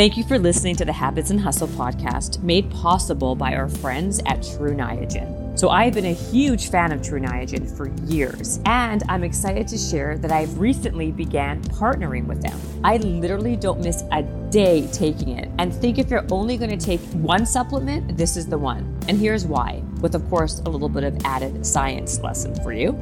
Thank you for listening to the Habits and Hustle podcast made possible by our friends at True Niagen. So, I've been a huge fan of True Niagen for years, and I'm excited to share that I've recently began partnering with them. I literally don't miss a day taking it and think if you're only going to take one supplement, this is the one. And here's why, with of course a little bit of added science lesson for you.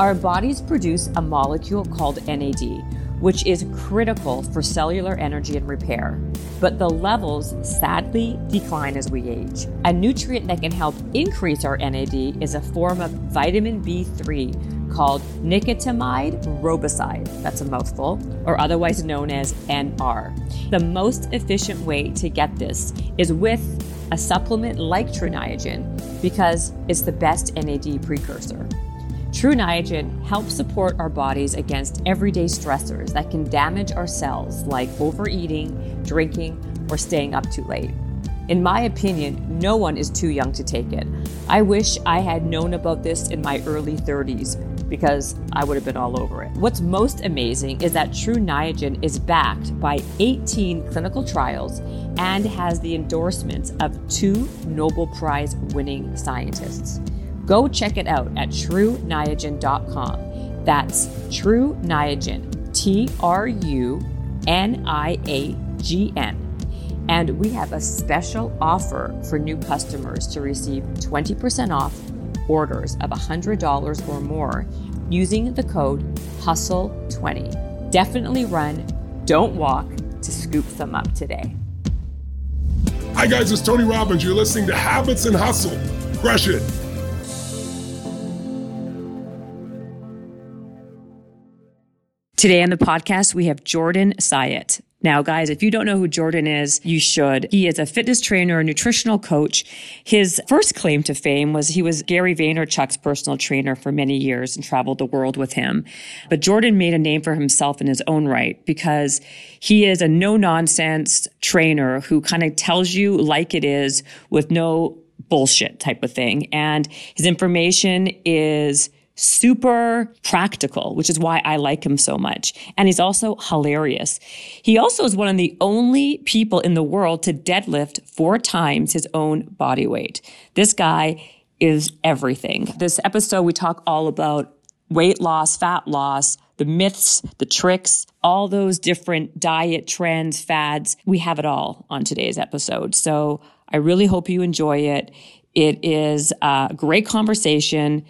Our bodies produce a molecule called NAD which is critical for cellular energy and repair. But the levels sadly decline as we age. A nutrient that can help increase our NAD is a form of vitamin B3 called nicotinamide riboside. That's a mouthful, or otherwise known as NR. The most efficient way to get this is with a supplement like True Niagen because it's the best NAD precursor. True Niagen helps support our bodies against everyday stressors that can damage our cells, like overeating, drinking, or staying up too late. In my opinion, no one is too young to take it. I wish I had known about this in my early 30s because I would have been all over it. What's most amazing is that True Niagen is backed by 18 clinical trials and has the endorsements of two Nobel Prize winning scientists. Go check it out at trueniagen.com. That's True Niagen, T R U N I A G N. And we have a special offer for new customers to receive 20% off orders of $100 or more using the code HUSTLE20. Definitely run, don't walk to scoop them up today. Hi, guys, it's Tony Robbins. You're listening to Habits and Hustle. Crush it. Today on the podcast, we have Jordan Syatt. Now, guys, if you don't know who Jordan is, you should. He is a fitness trainer, a nutritional coach. His first claim to fame was he was Gary Vaynerchuk's personal trainer for many years and traveled the world with him. But Jordan made a name for himself in his own right because he is a no nonsense trainer who kind of tells you like it is with no bullshit type of thing. And his information is super practical, which is why I like him so much. And he's also hilarious. He also is one of the only people in the world to deadlift four times his own body weight. This guy is everything. This episode, we talk all about weight loss, fat loss, the myths, the tricks, all those different diet trends, fads. We have it all on today's episode. So I really hope you enjoy it. It is a great conversation.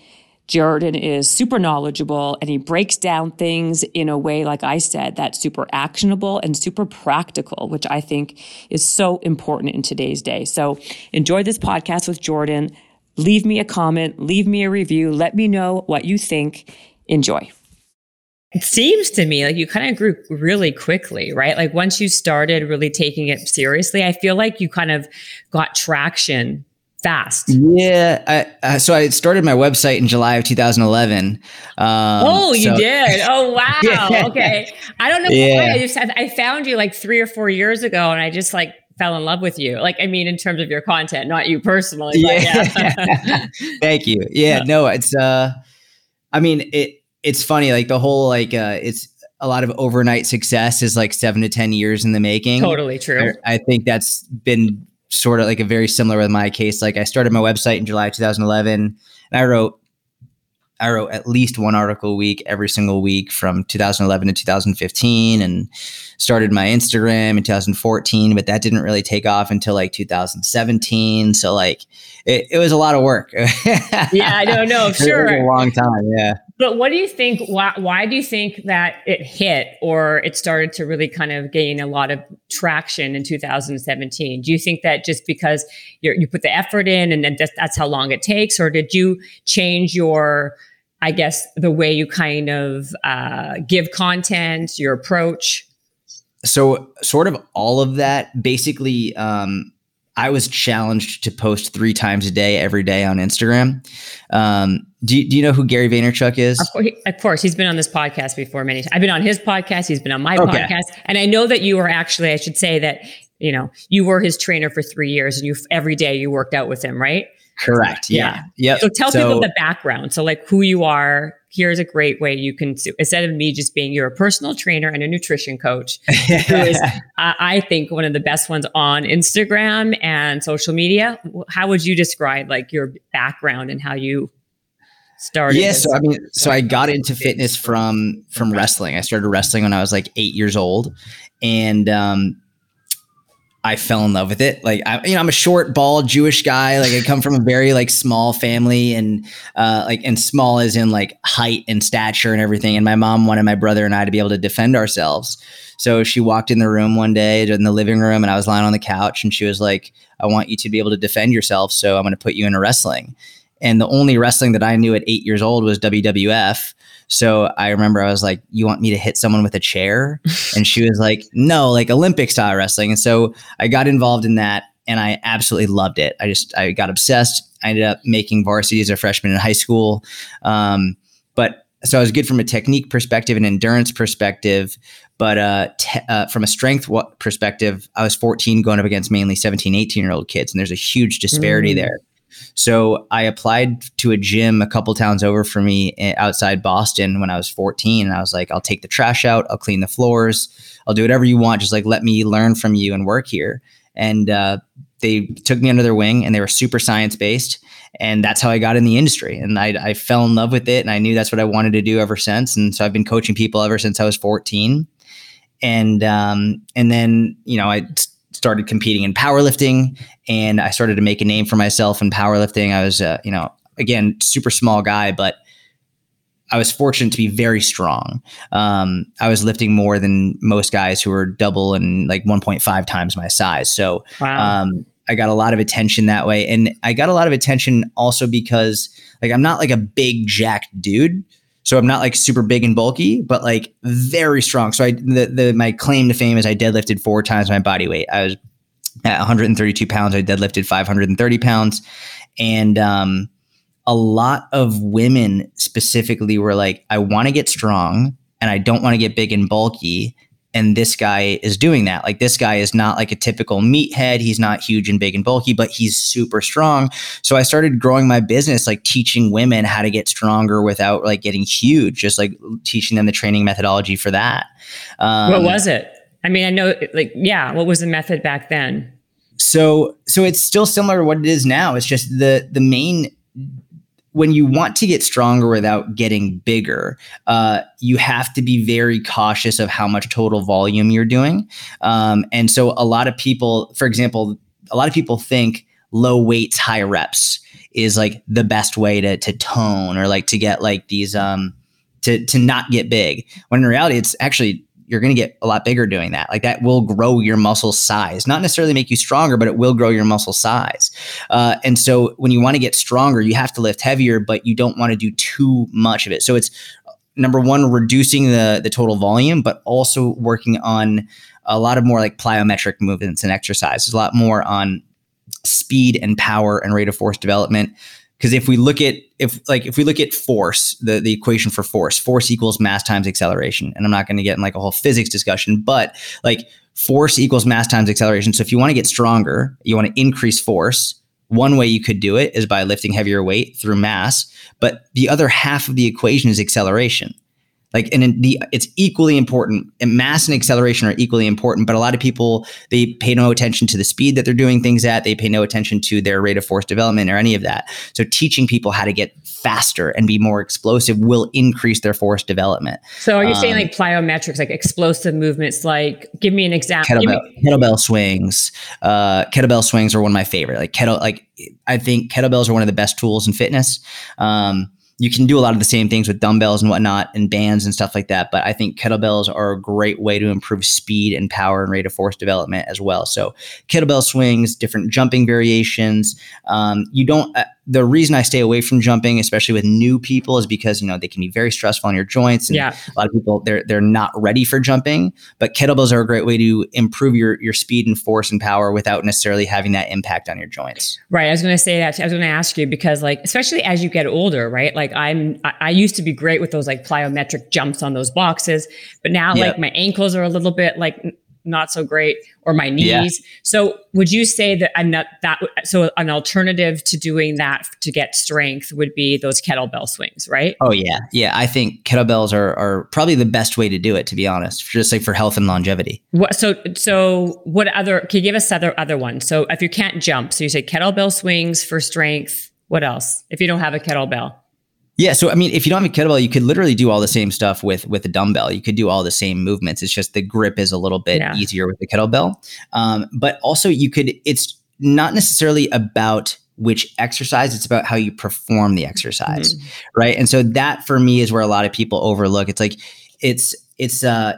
Jordan is super knowledgeable and he breaks down things in a way, like I said, that's super actionable and super practical, which I think is so important in today's day. So enjoy this podcast with Jordan. Leave me a comment, leave me a review, let me know what you think. Enjoy. It seems to me like you kind of grew really quickly, right? Like once you started really taking it seriously, I feel like you kind of got traction fast. Yeah. I, uh, so I started my website in July of 2011. Um, oh, you so. did? Oh, wow. yeah. Okay. I don't know yeah. why. I just I found you like three or four years ago, and I just like fell in love with you. Like, I mean, in terms of your content, not you personally. yeah. yeah. Thank you. Yeah, yeah. No, it's. uh I mean, it. It's funny, like the whole like uh it's a lot of overnight success is like seven to ten years in the making. Totally true. I, I think that's been sort of like a very similar with my case. Like I started my website in July 2011 and I wrote I wrote at least one article a week every single week from 2011 to 2015 and started my Instagram in 2014, but that didn't really take off until like 2017. So like it, it was a lot of work. yeah, I don't know. Sure. a long time. Yeah. But what do you think? Why, why do you think that it hit or it started to really kind of gain a lot of traction in 2017? Do you think that just because you put the effort in and then that's, that's how long it takes? Or did you change your I guess, the way you kind of uh, give content, your approach? So, sort of all of that. Basically, um, I was challenged to post three times a day, every day on Instagram. Um, do, you, do you know who Gary Vaynerchuk is? Of course, of course, he's been on this podcast before many times. I've been on his podcast. He's been on my okay. podcast, and I know that you were actually. I should say that you know you were his trainer for three years, and you every day you worked out with him, right? Correct. Yeah. Yeah. So tell so, people the background. So like who you are. Here's a great way you can instead of me just being you're a personal trainer and a nutrition coach, who is I think one of the best ones on Instagram and social media. How would you describe like your background and how you started? Yeah, so I mean, so I got into fitness from from wrestling. I started wrestling when I was like eight years old, and um, I fell in love with it. Like I, you know, I'm a short, bald Jewish guy. Like I come from a very like small family, and uh, like and small as in like height and stature and everything. And my mom wanted my brother and I to be able to defend ourselves. So she walked in the room one day in the living room, and I was lying on the couch, and she was like, "I want you to be able to defend yourself, so I'm going to put you in wrestling." And the only wrestling that I knew at eight years old was WWF. So I remember I was like, "You want me to hit someone with a chair?" and she was like, "No, like Olympic style wrestling." And so I got involved in that, and I absolutely loved it. I just I got obsessed. I ended up making varsity as a freshman in high school, um, but so I was good from a technique perspective and endurance perspective. But uh, te- uh, from a strength perspective, I was 14 going up against mainly 17, 18 year old kids, and there's a huge disparity mm. there. So I applied to a gym a couple towns over for me eh, outside Boston when I was 14. And I was like, I'll take the trash out, I'll clean the floors, I'll do whatever you want. Just like let me learn from you and work here. And uh, they took me under their wing and they were super science based. And that's how I got in the industry. And I, I fell in love with it. And I knew that's what I wanted to do ever since. And so I've been coaching people ever since I was 14. And um, and then, you know, I started competing in powerlifting and I started to make a name for myself in powerlifting. I was, uh, you know, again, super small guy, but I was fortunate to be very strong. Um, I was lifting more than most guys who were double and like 1.5 times my size. So wow. um, I got a lot of attention that way. And I got a lot of attention also because like I'm not like a big jacked dude. So I'm not like super big and bulky, but like very strong. So I the, the my claim to fame is I deadlifted four times my body weight. I was at 132 pounds. I deadlifted 530 pounds, and um, a lot of women specifically were like, "I want to get strong, and I don't want to get big and bulky." And this guy is doing that. Like this guy is not like a typical meathead. He's not huge and big and bulky, but he's super strong. So I started growing my business, like teaching women how to get stronger without like getting huge, just like teaching them the training methodology for that. Um, what was it? I mean, I know, like, yeah. What was the method back then? So, so it's still similar to what it is now. It's just the the main when you want to get stronger without getting bigger, uh, you have to be very cautious of how much total volume you're doing. Um, and so, a lot of people, for example, a lot of people think low weights, high reps is like the best way to to tone or like to get like these um to to not get big. When in reality, it's actually you're going to get a lot bigger doing that. Like that will grow your muscle size, not necessarily make you stronger, but it will grow your muscle size. Uh, and so when you want to get stronger, you have to lift heavier, but you don't want to do too much of it. So it's number one, reducing the the total volume, but also working on a lot of more like plyometric movements and exercises, a lot more on speed and power and rate of force development because if we look at if like if we look at force the the equation for force force equals mass times acceleration. And i'm not going to get in like a whole physics discussion but like force equals mass times acceleration. So if you want to get stronger you want to increase force one way you could do it is by lifting heavier weight through mass but the other half of the equation is acceleration like and the it's equally important and mass and acceleration are equally important but a lot of people they pay no attention to the speed that they're doing things at. They pay no attention to their rate of force development or any of that. So teaching people how to get faster and be more explosive will increase their force development. So are you um, saying like plyometrics like explosive movements like give me an example kettlebell, me- kettlebell swings. Uh, kettlebell swings are one of my favorite. Like kettle like i think kettlebells are one of the best tools in fitness. Um, you can do a lot of the same things with dumbbells and whatnot and bands and stuff like that. But I think kettlebells are a great way to improve speed and power and rate of force development as well. So kettlebell swings, different jumping variations. Um, you don't. The reason I stay away from jumping, especially with new people, is because you know they can be very stressful on your joints. And yeah. a lot of people they're they're not ready for jumping. But kettlebells are a great way to improve your your speed and force and power without necessarily having that impact on your joints. Right. I was going to say that. I was going to ask you because like especially as you get older, right? Like I'm I, I used to be great with those like plyometric jumps on those boxes, but now like my ankles are a little bit like not so great or my knees. Yeah. So would you say that I'm not that so an alternative to doing that to get strength would be those kettlebell swings, right? Oh yeah. Yeah. I think kettlebells are are probably the best way to do it, to be honest, just like for health and longevity. What so so what other can you give us other other ones? So if you can't jump, so you say kettlebell swings for strength. What else? If you don't have a kettlebell. Yeah, so I mean, if you don't have a kettlebell, you could literally do all the same stuff with with a dumbbell. You could do all the same movements. It's just the grip is a little bit Yeah. easier with the kettlebell. Um, but also, you could. It's not necessarily about which exercise; it's about how you perform the exercise, right? And so that for me is where a lot of people overlook. It's like it's it's uh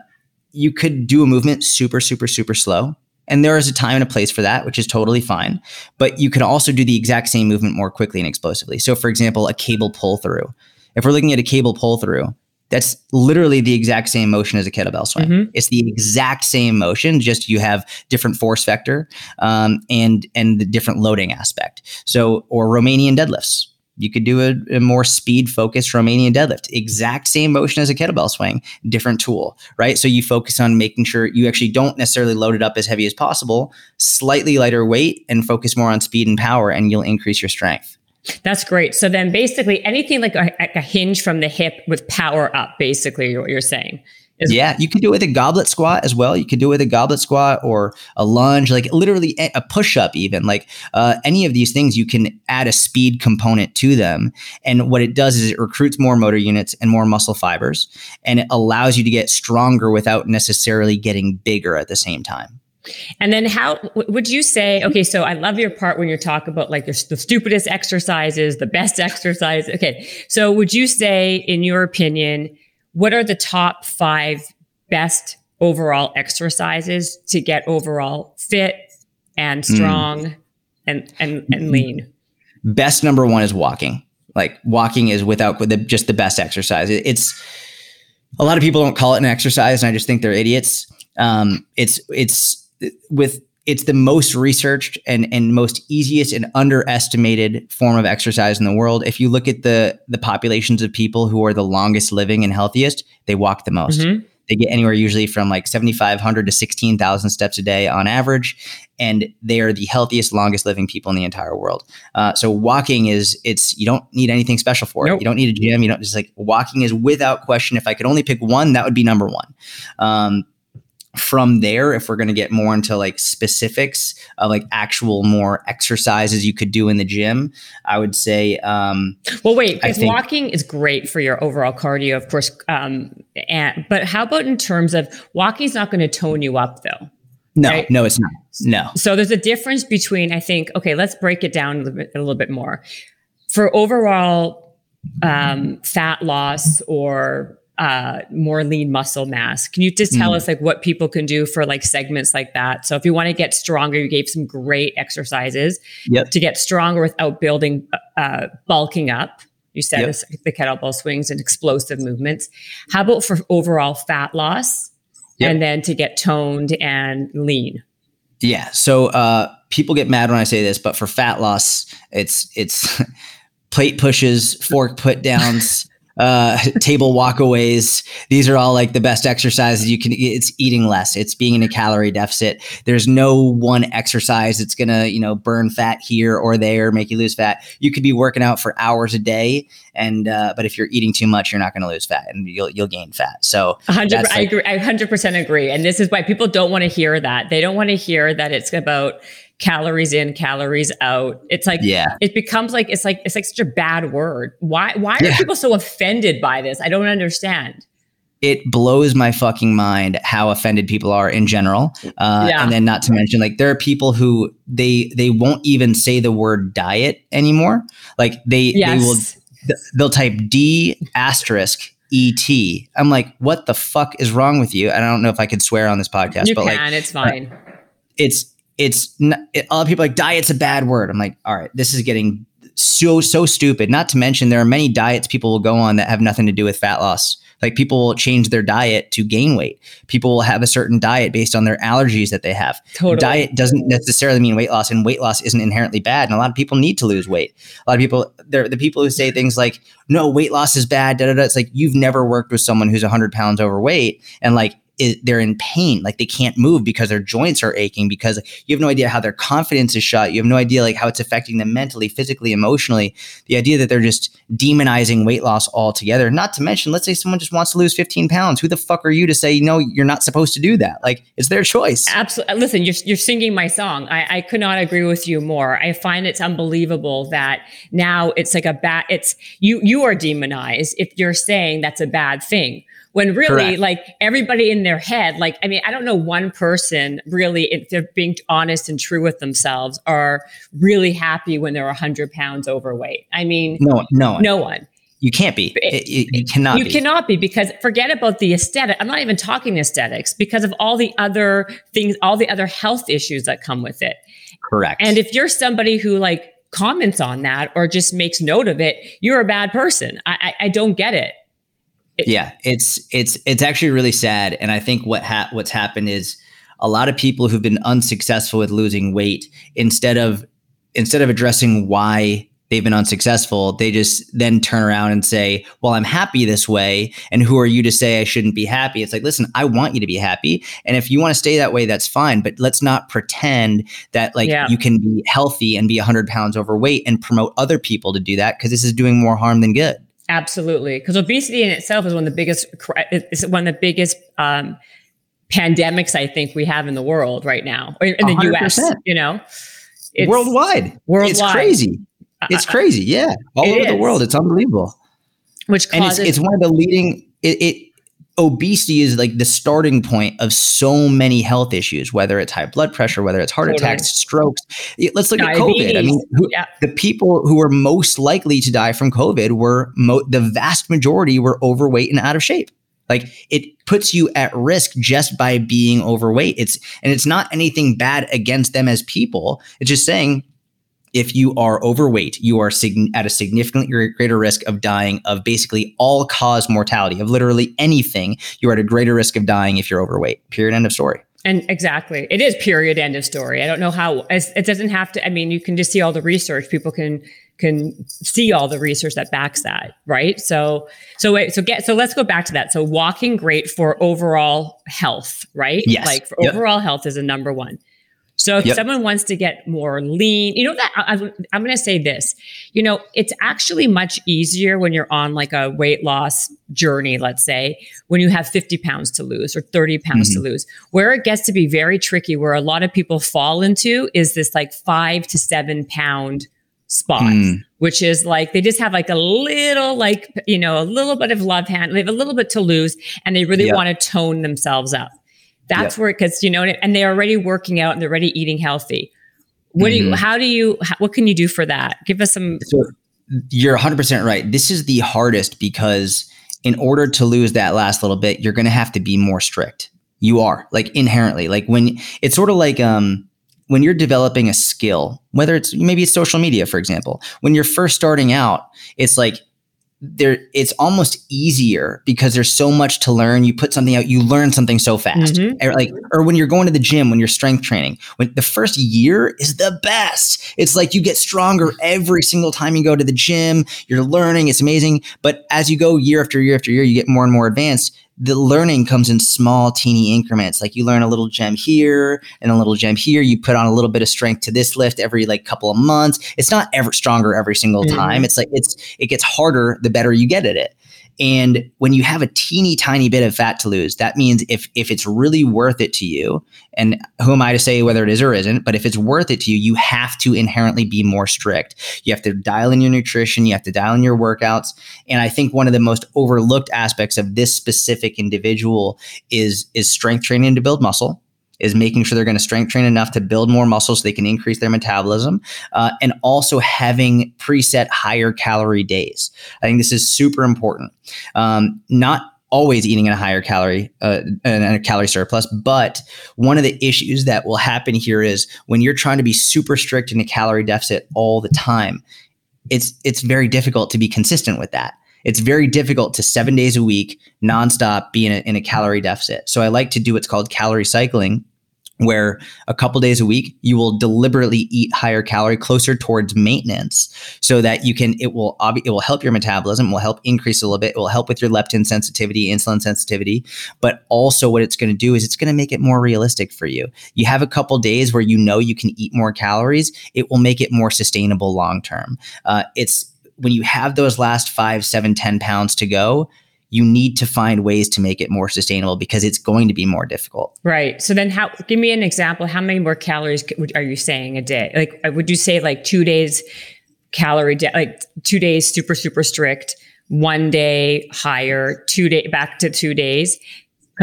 you could do a movement super super super slow. And there is a time and a place for that, which is totally fine. But you can also do the exact same movement more quickly and explosively. So, for example, a cable pull through. If we're looking at a cable pull through, that's literally the exact same motion as a kettlebell swing. Mhm. It's the exact same motion, just you have different force vector um, and and the different loading aspect. So, or Romanian deadlifts. You could do a, a more speed focused Romanian deadlift. Exact same motion as a kettlebell swing, different tool, right? So you focus on making sure you actually don't necessarily load it up as heavy as possible, slightly lighter weight, and focus more on speed and power, and you'll increase your strength. That's great. So then basically anything like a, like a hinge from the hip with power up, basically what you're saying. Is- Yeah, you can do it with a goblet squat as well. You could do it with a goblet squat or a lunge, like literally a push up, even like uh, any of these things. You can add a speed component to them, and what it does is it recruits more motor units and more muscle fibers, and it allows you to get stronger without necessarily getting bigger at the same time. And then how would you say, okay, so I love your part when you talk about like the, the stupidest exercises, the best exercise. Okay. So would you say, in your opinion, what are the top five best overall exercises to get overall fit and strong and, and, and lean? Best number one is walking. Like walking is without the, just the best exercise. It- it's a lot of people don't call it an exercise, and I just think they're idiots. Um, it's it's with it's the most researched and and most easiest and underestimated form of exercise in the world. If you look at the the populations of people who are the longest living and healthiest, they walk the most. Mhm. They get anywhere usually from like 7,500 to 16,000 steps a day on average. And they are the healthiest, longest living people in the entire world. Uh, so walking is, it's, you don't need anything special for it. Nope. You don't need a gym. You don't just like walking is without question. If I could only pick one, that would be number one. Um, from there, if we're going to get more into like specifics of like actual more exercises you could do in the gym, I would say, um, Well, wait, I because think- walking is great for your overall cardio, of course. Um, and but how about in terms of walking's not going to tone you up though? no, Right. no, it's not. No. So there's a difference between I think. Okay, let's break it down a little bit, a little bit more. For overall um, fat loss or uh, more lean muscle mass, can you just tell Mm. us like what people can do for like segments like that? So if you want to get stronger, you gave some great exercises Yep. to get stronger without building uh, bulking up. You said Yep. the kettlebell swings and explosive movements. How about for overall fat loss? Yep. And then to get toned and lean. Yeah. So uh, people get mad when I say this, but for fat loss, it's it's plate pushes, fork put downs, uh, table walkaways. These are all like the best exercises you can. It's eating less. It's being in a calorie deficit. There's no one exercise that's gonna you know burn fat here or there, make you lose fat. You could be working out for hours a day, and uh, but if you're eating too much, you're not gonna lose fat, and you'll you'll gain fat. So A hundred, that's I agree. I hundred percent agree. And this is why people don't want to hear that. They don't want to hear that it's about calories in, calories out. It's like, Yeah. it becomes like, it's like, it's like such a bad word. Why, why are Yeah. people so offended by this? I don't understand. it blows my fucking mind how offended people are in general uh, Yeah. and then not to mention like there are people who they they won't even say the word diet anymore like they they will they'll type d asterisk et i'm like what the fuck is wrong with you and i don't know if i could swear on this podcast you but can, like it's fine. it's it's not, it, a lot of people like diet's a bad word. I'm like, all right, this is getting so so stupid. Not to mention there are many diets people will go on that have nothing to do with fat loss. Like people will change their diet to gain weight. People will have a certain diet based on their allergies that they have. Totally. Diet doesn't necessarily mean weight loss, and weight loss isn't inherently bad. And a lot of people need to lose weight. A lot of people, they're the people who say things like, "No, weight loss is bad." Da, da, da. It's like you've never worked with someone who's 100 pounds overweight, and like is, they're in pain, like they can't move because their joints are aching because you have no idea how their confidence is shot. You have no idea like how it's affecting them mentally, physically, emotionally. The idea that they're just demonizing weight loss altogether. Not to mention, let's say someone just wants to lose 15 pounds. Who the fuck are you to say no? You're not supposed to do that. Like it's their choice. Absolutely. Uh, listen, you're you're singing my song. I, I could not agree with you more. I find it's unbelievable that now it's like a bad. It's you you are demonized if you're saying that's a bad thing when really Correct. like everybody in their head like i mean i don't know one person really if they're being honest and true with themselves are really happy when they're 100 pounds overweight i mean no no one. no one you can't be. It, it, you cannot. You be. cannot be because forget about the aesthetic. I'm not even talking aesthetics because of all the other things, all the other health issues that come with it. Correct. And if you're somebody who like comments on that or just makes note of it, you're a bad person. I, I, I don't get it. It. Yeah, it's it's it's actually really sad, and I think what ha- what's happened is a lot of people who've been unsuccessful with losing weight instead of instead of addressing why they've been unsuccessful, they just then turn around and say, Well, I'm happy this way. And who are you to say I shouldn't be happy? It's like, listen, I want you to be happy. And if you want to stay that way, that's fine. But let's not pretend that like yeah. you can be healthy and be 100 pounds overweight and promote other people to do that because this is doing more harm than good. Absolutely. Because obesity in itself is one of the biggest, is one of the biggest, um, pandemics I think we have in the world right now, in, in the 100%. US, you know, it's worldwide. Worldwide. It's crazy. It's crazy. Yeah. All over is. the world. It's unbelievable. Which causes- and it's, it's one of the leading, it, it obesity is like the starting point of so many health issues, whether it's high blood pressure, whether it's heart totally. attacks, strokes. Let's look Diabetes. at COVID. I mean, who, yeah. the people who were most likely to die from COVID were mo- the vast majority were overweight and out of shape. Like it puts you at risk just by being overweight. It's and it's not anything bad against them as people. It's just saying if you are overweight, you are sig- at a significantly greater risk of dying of basically all cause mortality, of literally anything. You're at a greater risk of dying if you're overweight. Period. End of story. And exactly, it is period. End of story. I don't know how it doesn't have to. I mean, you can just see all the research. People can can see all the research that backs that, right? So, so wait, so get so let's go back to that. So, walking great for overall health, right? Yes. Like for yep. overall health is a number one. So if yep. someone wants to get more lean, you know that I, am going to say this, you know, it's actually much easier when you're on like a weight loss journey, let's say, when you have 50 pounds to lose or 30 pounds mm-hmm. to lose. Where it gets to be very tricky, where a lot of people fall into is this like five to seven pound spot, mm. which is like they just have like a little, like, you know, a little bit of love hand, they have a little bit to lose and they really yep. want to tone themselves up. That's yep. where, because you know, and they're already working out and they're already eating healthy. What mm-hmm. do you? Mm-hmm. How do you? How, what can you do for that? Give us some. So you're 100 percent right. This is the hardest because in order to lose that last little bit, you're going to have to be more strict. You are like inherently like when it's sort of like um when you're developing a skill, whether it's maybe it's social media, for example, when you're first starting out, it's like there it's almost easier because there's so much to learn. You put something out you learn something so fast. Mm-hmm. or like or when you're going to the gym when you're strength training when the first year is the best. It's like you get stronger every single time you go to the gym. You're learning. It's amazing. But as you go year after year after year you get more and more advanced the learning comes in small, teeny increments. Like you learn a little gem here and a little gem here. You put on a little bit of strength to this lift every like couple of months. It's not ever stronger every single mm-hmm. time. It's like it's it gets harder the better you get at it. And when you have a teeny tiny bit of fat to lose, that means if if it's really worth it to you, and who am I to say whether it is or isn't, but if it's worth it to you, you have to inherently be more strict. You have to dial in your nutrition, you have to dial in your workouts. And I think one of the most overlooked aspects of this specific individual is is strength training to build muscle is making sure they're going to strength train enough to build more muscle so they can increase their metabolism uh, and also having preset higher calorie days. I think this is super important. Um, not always eating in a higher calorie uh, a calorie surplus but one of the issues that will happen here is when you're trying to be super strict in a calorie deficit all the time it's it's very difficult to be consistent with that it's very difficult to seven days a week, nonstop, be in a, in a calorie deficit. So I like to do what's called calorie cycling, where a couple days a week you will deliberately eat higher calorie closer towards maintenance so that you can it will it will help your metabolism will help increase a little bit it will help with your leptin sensitivity insulin sensitivity. But also what it's going to do is it's going to make it more realistic for you. You have a couple days where you know you can eat more calories it will make it more sustainable long term. Uh, it's when you have those last five seven ten pounds to go you need to find ways to make it more sustainable because it's going to be more difficult. Right. So then how give me an example how many more calories are you saying a day? Like uh, would you say like 2 days calorie de- like 2 days super super strict, 1 day higher, 2 day back to 2 days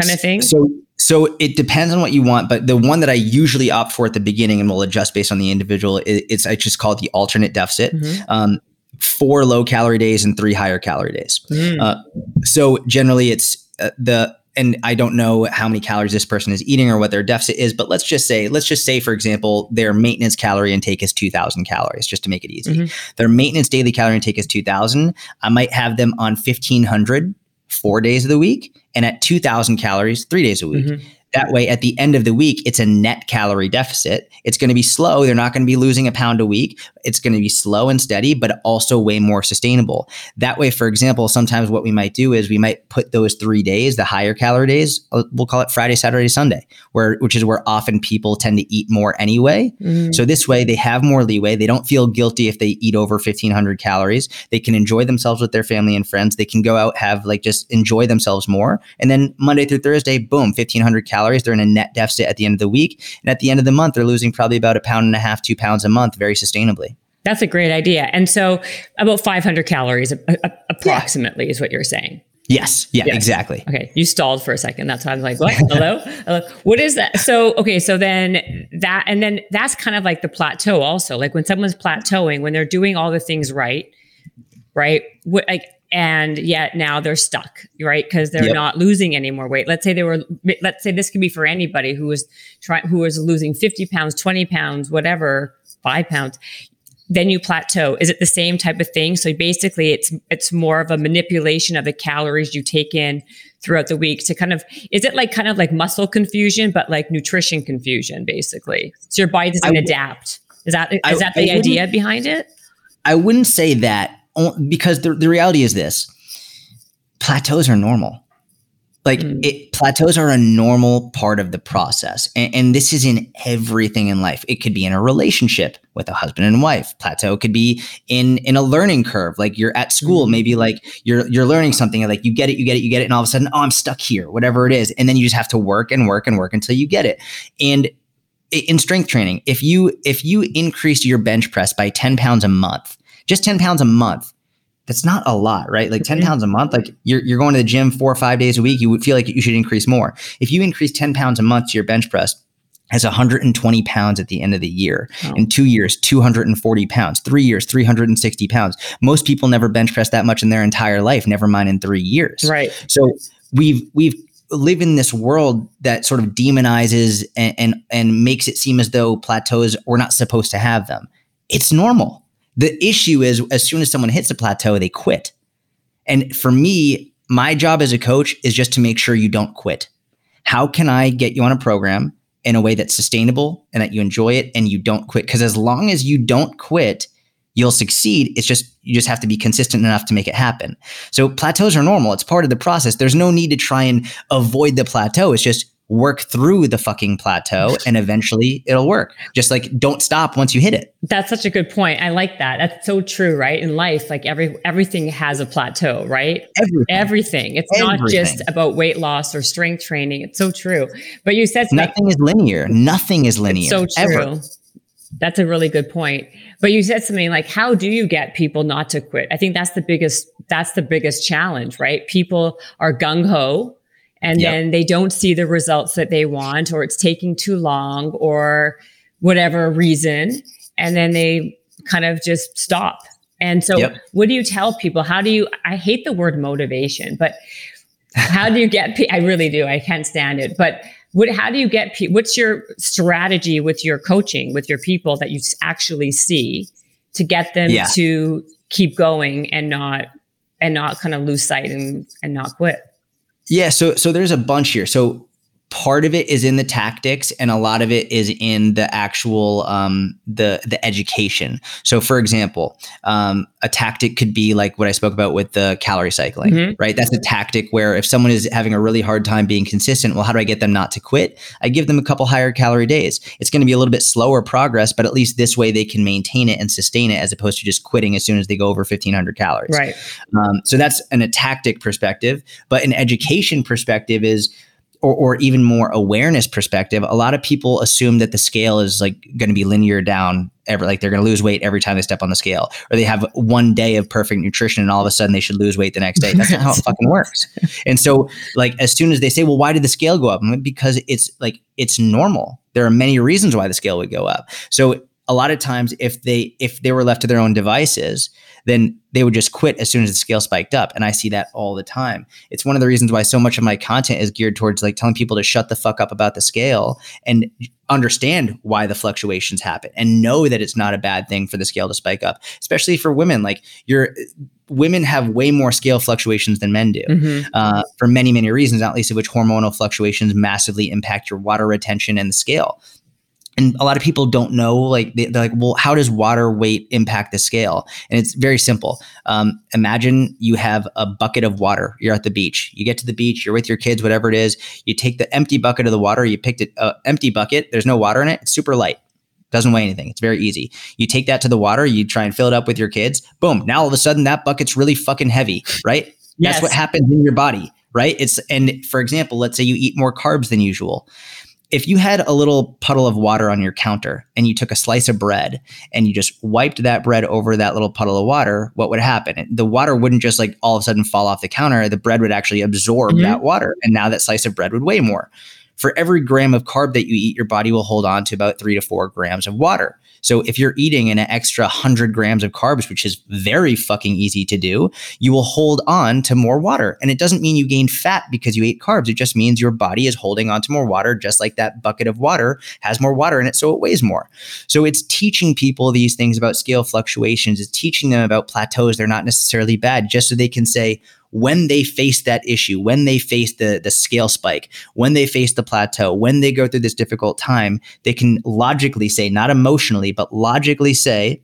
kind of thing? So so it depends on what you want, but the one that I usually opt for at the beginning and will adjust based on the individual, it's I just call it the alternate deficit. Mm-hmm. Um, four low calorie days and three higher calorie days. Mm. Uh, so generally, it's uh, the and I don't know how many calories this person is eating or what their deficit is, but let's just say, let's just say, for example, their maintenance calorie intake is 2000 calories, just to make it easy. Mm-hmm. Their maintenance daily calorie intake is 2000. I might have them on 1500 four days of the week and at 2000 calories three days a week. Mm-hmm. That way, at the end of the week, it's a net calorie deficit. It's going to be slow. They're not going to be losing a pound a week. It's going to be slow and steady, but also way more sustainable. That way, for example, sometimes what we might do is we might put those three days, the higher calorie days, uh, we'll call it Friday, Saturday, Sunday, where which is where often people tend to eat more anyway. Mm-hmm. So this way, they have more leeway. They don't feel guilty if they eat over 1500 calories. They can enjoy themselves with their family and friends. They can go out, have like just enjoy themselves more. And then Monday through Thursday, boom, 1500 calories calories. They're in a net deficit at the end of the week. And at the end of the month, they're losing probably about a pound and a half, two pounds a month very sustainably. That's a great idea. And so about 500 calories approximately yeah. is what you're saying. Yes. Yeah, yes. exactly. Okay. You stalled for a second. That's why I'm like, what? Hello? Hello? What is that? So, okay. So then that, and then that's kind of like the plateau also. Like when someone's plateauing, when they're doing all the things right, right? What, like and yet now they're stuck right? Because they're yep. not losing any more weight. Let's say they were let's say this could be for anybody who was trying who was losing 50 pounds 20 pounds whatever five pounds then you plateau. Is it the same type of thing? So basically it's it's more of a manipulation of the calories you take in throughout the week to kind of is it like kind of like muscle confusion but like nutrition confusion basically? So your body doesn't adapt. Is that is I, that the idea behind it? I wouldn't say that because the, the reality is this plateaus are normal like mm. it plateaus are a normal part of the process and, and, this is in everything in life it could be in a relationship with a husband and wife plateau could be in in a learning curve like you're at school mm. maybe like you're you're learning something like you get it you get it you get it and all of a sudden oh i'm stuck here whatever it is and then you just have to work and work and work until you get it and in strength training if you if you increase your bench press by 10 pounds a month just 10 pounds a month that's not a lot, right? Like 10 mm-hmm. pounds a month, like you're, you're going to the gym four or five days a week, you would feel like you should increase more. If you increase 10 pounds a month to your bench press, has 120 pounds at the end of the year. Oh. In two years, 240 pounds. Three years, 360 pounds. Most people never bench press that much in their entire life, never mind in three years. Right. So we've we've live in this world that sort of demonizes and, and and makes it seem as though plateaus we're not supposed to have them. It's normal the issue is as soon as someone hits a plateau, they quit. And for me, my job as a coach is just to make sure you don't quit. How can I get you on a program in a way that's sustainable and that you enjoy it and you don't quit? Because as long as you don't quit, you'll succeed. It's just you just have to be consistent enough to make it happen. So plateaus are normal. It's part of the process. There's no need to try and avoid the plateau. It's just work through the fucking plateau and eventually it'll work. Just like don't stop once you hit it. That's such a good point. I like that. That's so true, right? In life, like every everything has a plateau, right? Everything. everything. It's everything. not just about weight loss or strength training. It's so true. But you said nothing is linear. Nothing is linear. so true. Ever. That's a really good point. But you said something like, how do you get people not to quit? I think that's the biggest, that's the biggest challenge, right? People are gung ho and yep. then they don't see the results that they want or it's taking too long or whatever reason and then they kind of just stop and so yep. what do you tell people how do you i hate the word motivation but how do you get i really do i can't stand it but what, how do you get what's your strategy with your coaching with your people that you actually see to get them yeah. to keep going and not and not kind of lose sight and and not quit yeah, so so there's a bunch here. So part of it is in the tactics and a lot of it is in the actual um, the the education. So for example um, a tactic could be like what i spoke about with the calorie cycling mm-hmm. right? That's a tactic where if someone is having a really hard time being consistent well how do i get them not to quit? I give them a couple higher calorie days. It's going to be a little bit slower progress but at least this way they can maintain it and sustain it as opposed to just quitting as soon as they go over 1500 calories. Right. Um, so that's an a tactic perspective but an education perspective is or, or even more awareness perspective, a lot of people assume that the scale is like going to be linear down ever like they're going to lose weight every time they step on the scale or they have one day of perfect nutrition and all of a sudden they should lose weight the next day. That's not how it fucking works. And so like as soon as they say well why did the scale go up? Like, because it's like it's normal. There are many reasons why the scale would go up. So a lot of times if they if they were left to their own devices then they would just quit as soon as the scale spiked up. And I see that all the time. It's one of the reasons why so much of my content is geared towards like telling people to shut the fuck up about the scale and understand why the fluctuations happen and know that it's not a bad thing for the scale to spike up, especially for women. Like you're women have way more scale fluctuations than men do mm-hmm. uh, for many many reasons not least of which hormonal fluctuations massively impact your water retention and the scale and a lot of people don't know like they, are like well how does water weight impact the scale? And it's very simple. Um, imagine you have a bucket of water. You're at the beach. You get to the beach you're with your kids whatever it is. You take the empty bucket of the water you picked it uh, empty bucket there's no water in it it's super light. Doesn't weigh anything it's very easy. You take that to the water you try and fill it up with your kids boom now all of a sudden that bucket's really fucking heavy right? Yes. that's what happens in your body right? It's and for example let's say you eat more carbs than usual if you had a little puddle of water on your counter and you took a slice of bread and you just wiped that bread over that little puddle of water, what would happen? The water wouldn't just like all of a sudden fall off the counter. The bread would actually absorb mm-hmm. that water. And now that slice of bread would weigh more. For every gram of carb that you eat, your body will hold on to about three to four grams of water. So if you're eating an extra 100 grams of carbs, which is very fucking easy to do, you will hold on to more water. And it doesn't mean you gain fat because you ate carbs. It just means your body is holding on to more water, just like that bucket of water has more water in it, so it weighs more. So it's teaching people these things about scale fluctuations, it's teaching them about plateaus. They're not necessarily bad, just so they can say, when they face that issue, when they face the, the scale spike, when they face the plateau, when they go through this difficult time, they can logically say, not emotionally, but logically say,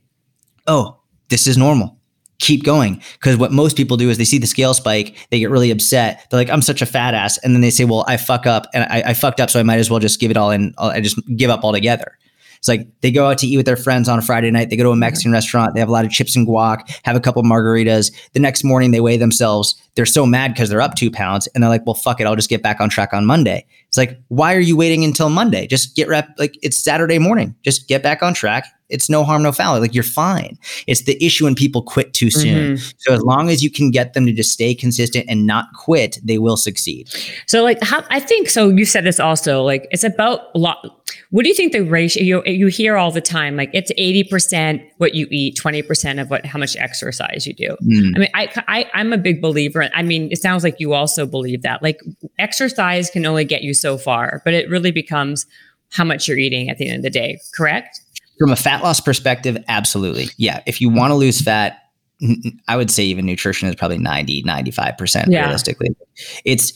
oh, this is normal. Keep going. Because what most people do is they see the scale spike, they get really upset. They're like, I'm such a fat ass. And then they say, well, I fuck up and I, I fucked up, so I might as well just give it all in. I just give up altogether. It's like they go out to eat with their friends on a Friday night. They go to a mm-hmm. Mexican restaurant. They have a lot of chips and guac, have a couple margaritas. The next morning, they weigh themselves. They're so mad because they're up two pounds. And they're like, well, fuck it. I'll just get back on track on Monday. It's like, why are you waiting until Monday? Just get rep. Like it's Saturday morning. Just get back on track. It's no harm, no foul. Like you're fine. It's the issue when people quit too soon. Mm-hmm. So as long as you can get them to just stay consistent and not quit, they will succeed. So like how I think so you said this also, like it's about a lot what do you think the ratio you, you hear all the time? Like it's 80% what you eat, 20% of what how much exercise you do. Mm. I mean, I, I I'm a big believer. I mean, it sounds like you also believe that. Like exercise can only get you so far, but it really becomes how much you're eating at the end of the day, correct? From a fat loss perspective, absolutely. Yeah. If you want to lose fat, I would say even nutrition is probably 90, 95% yeah. realistically. It's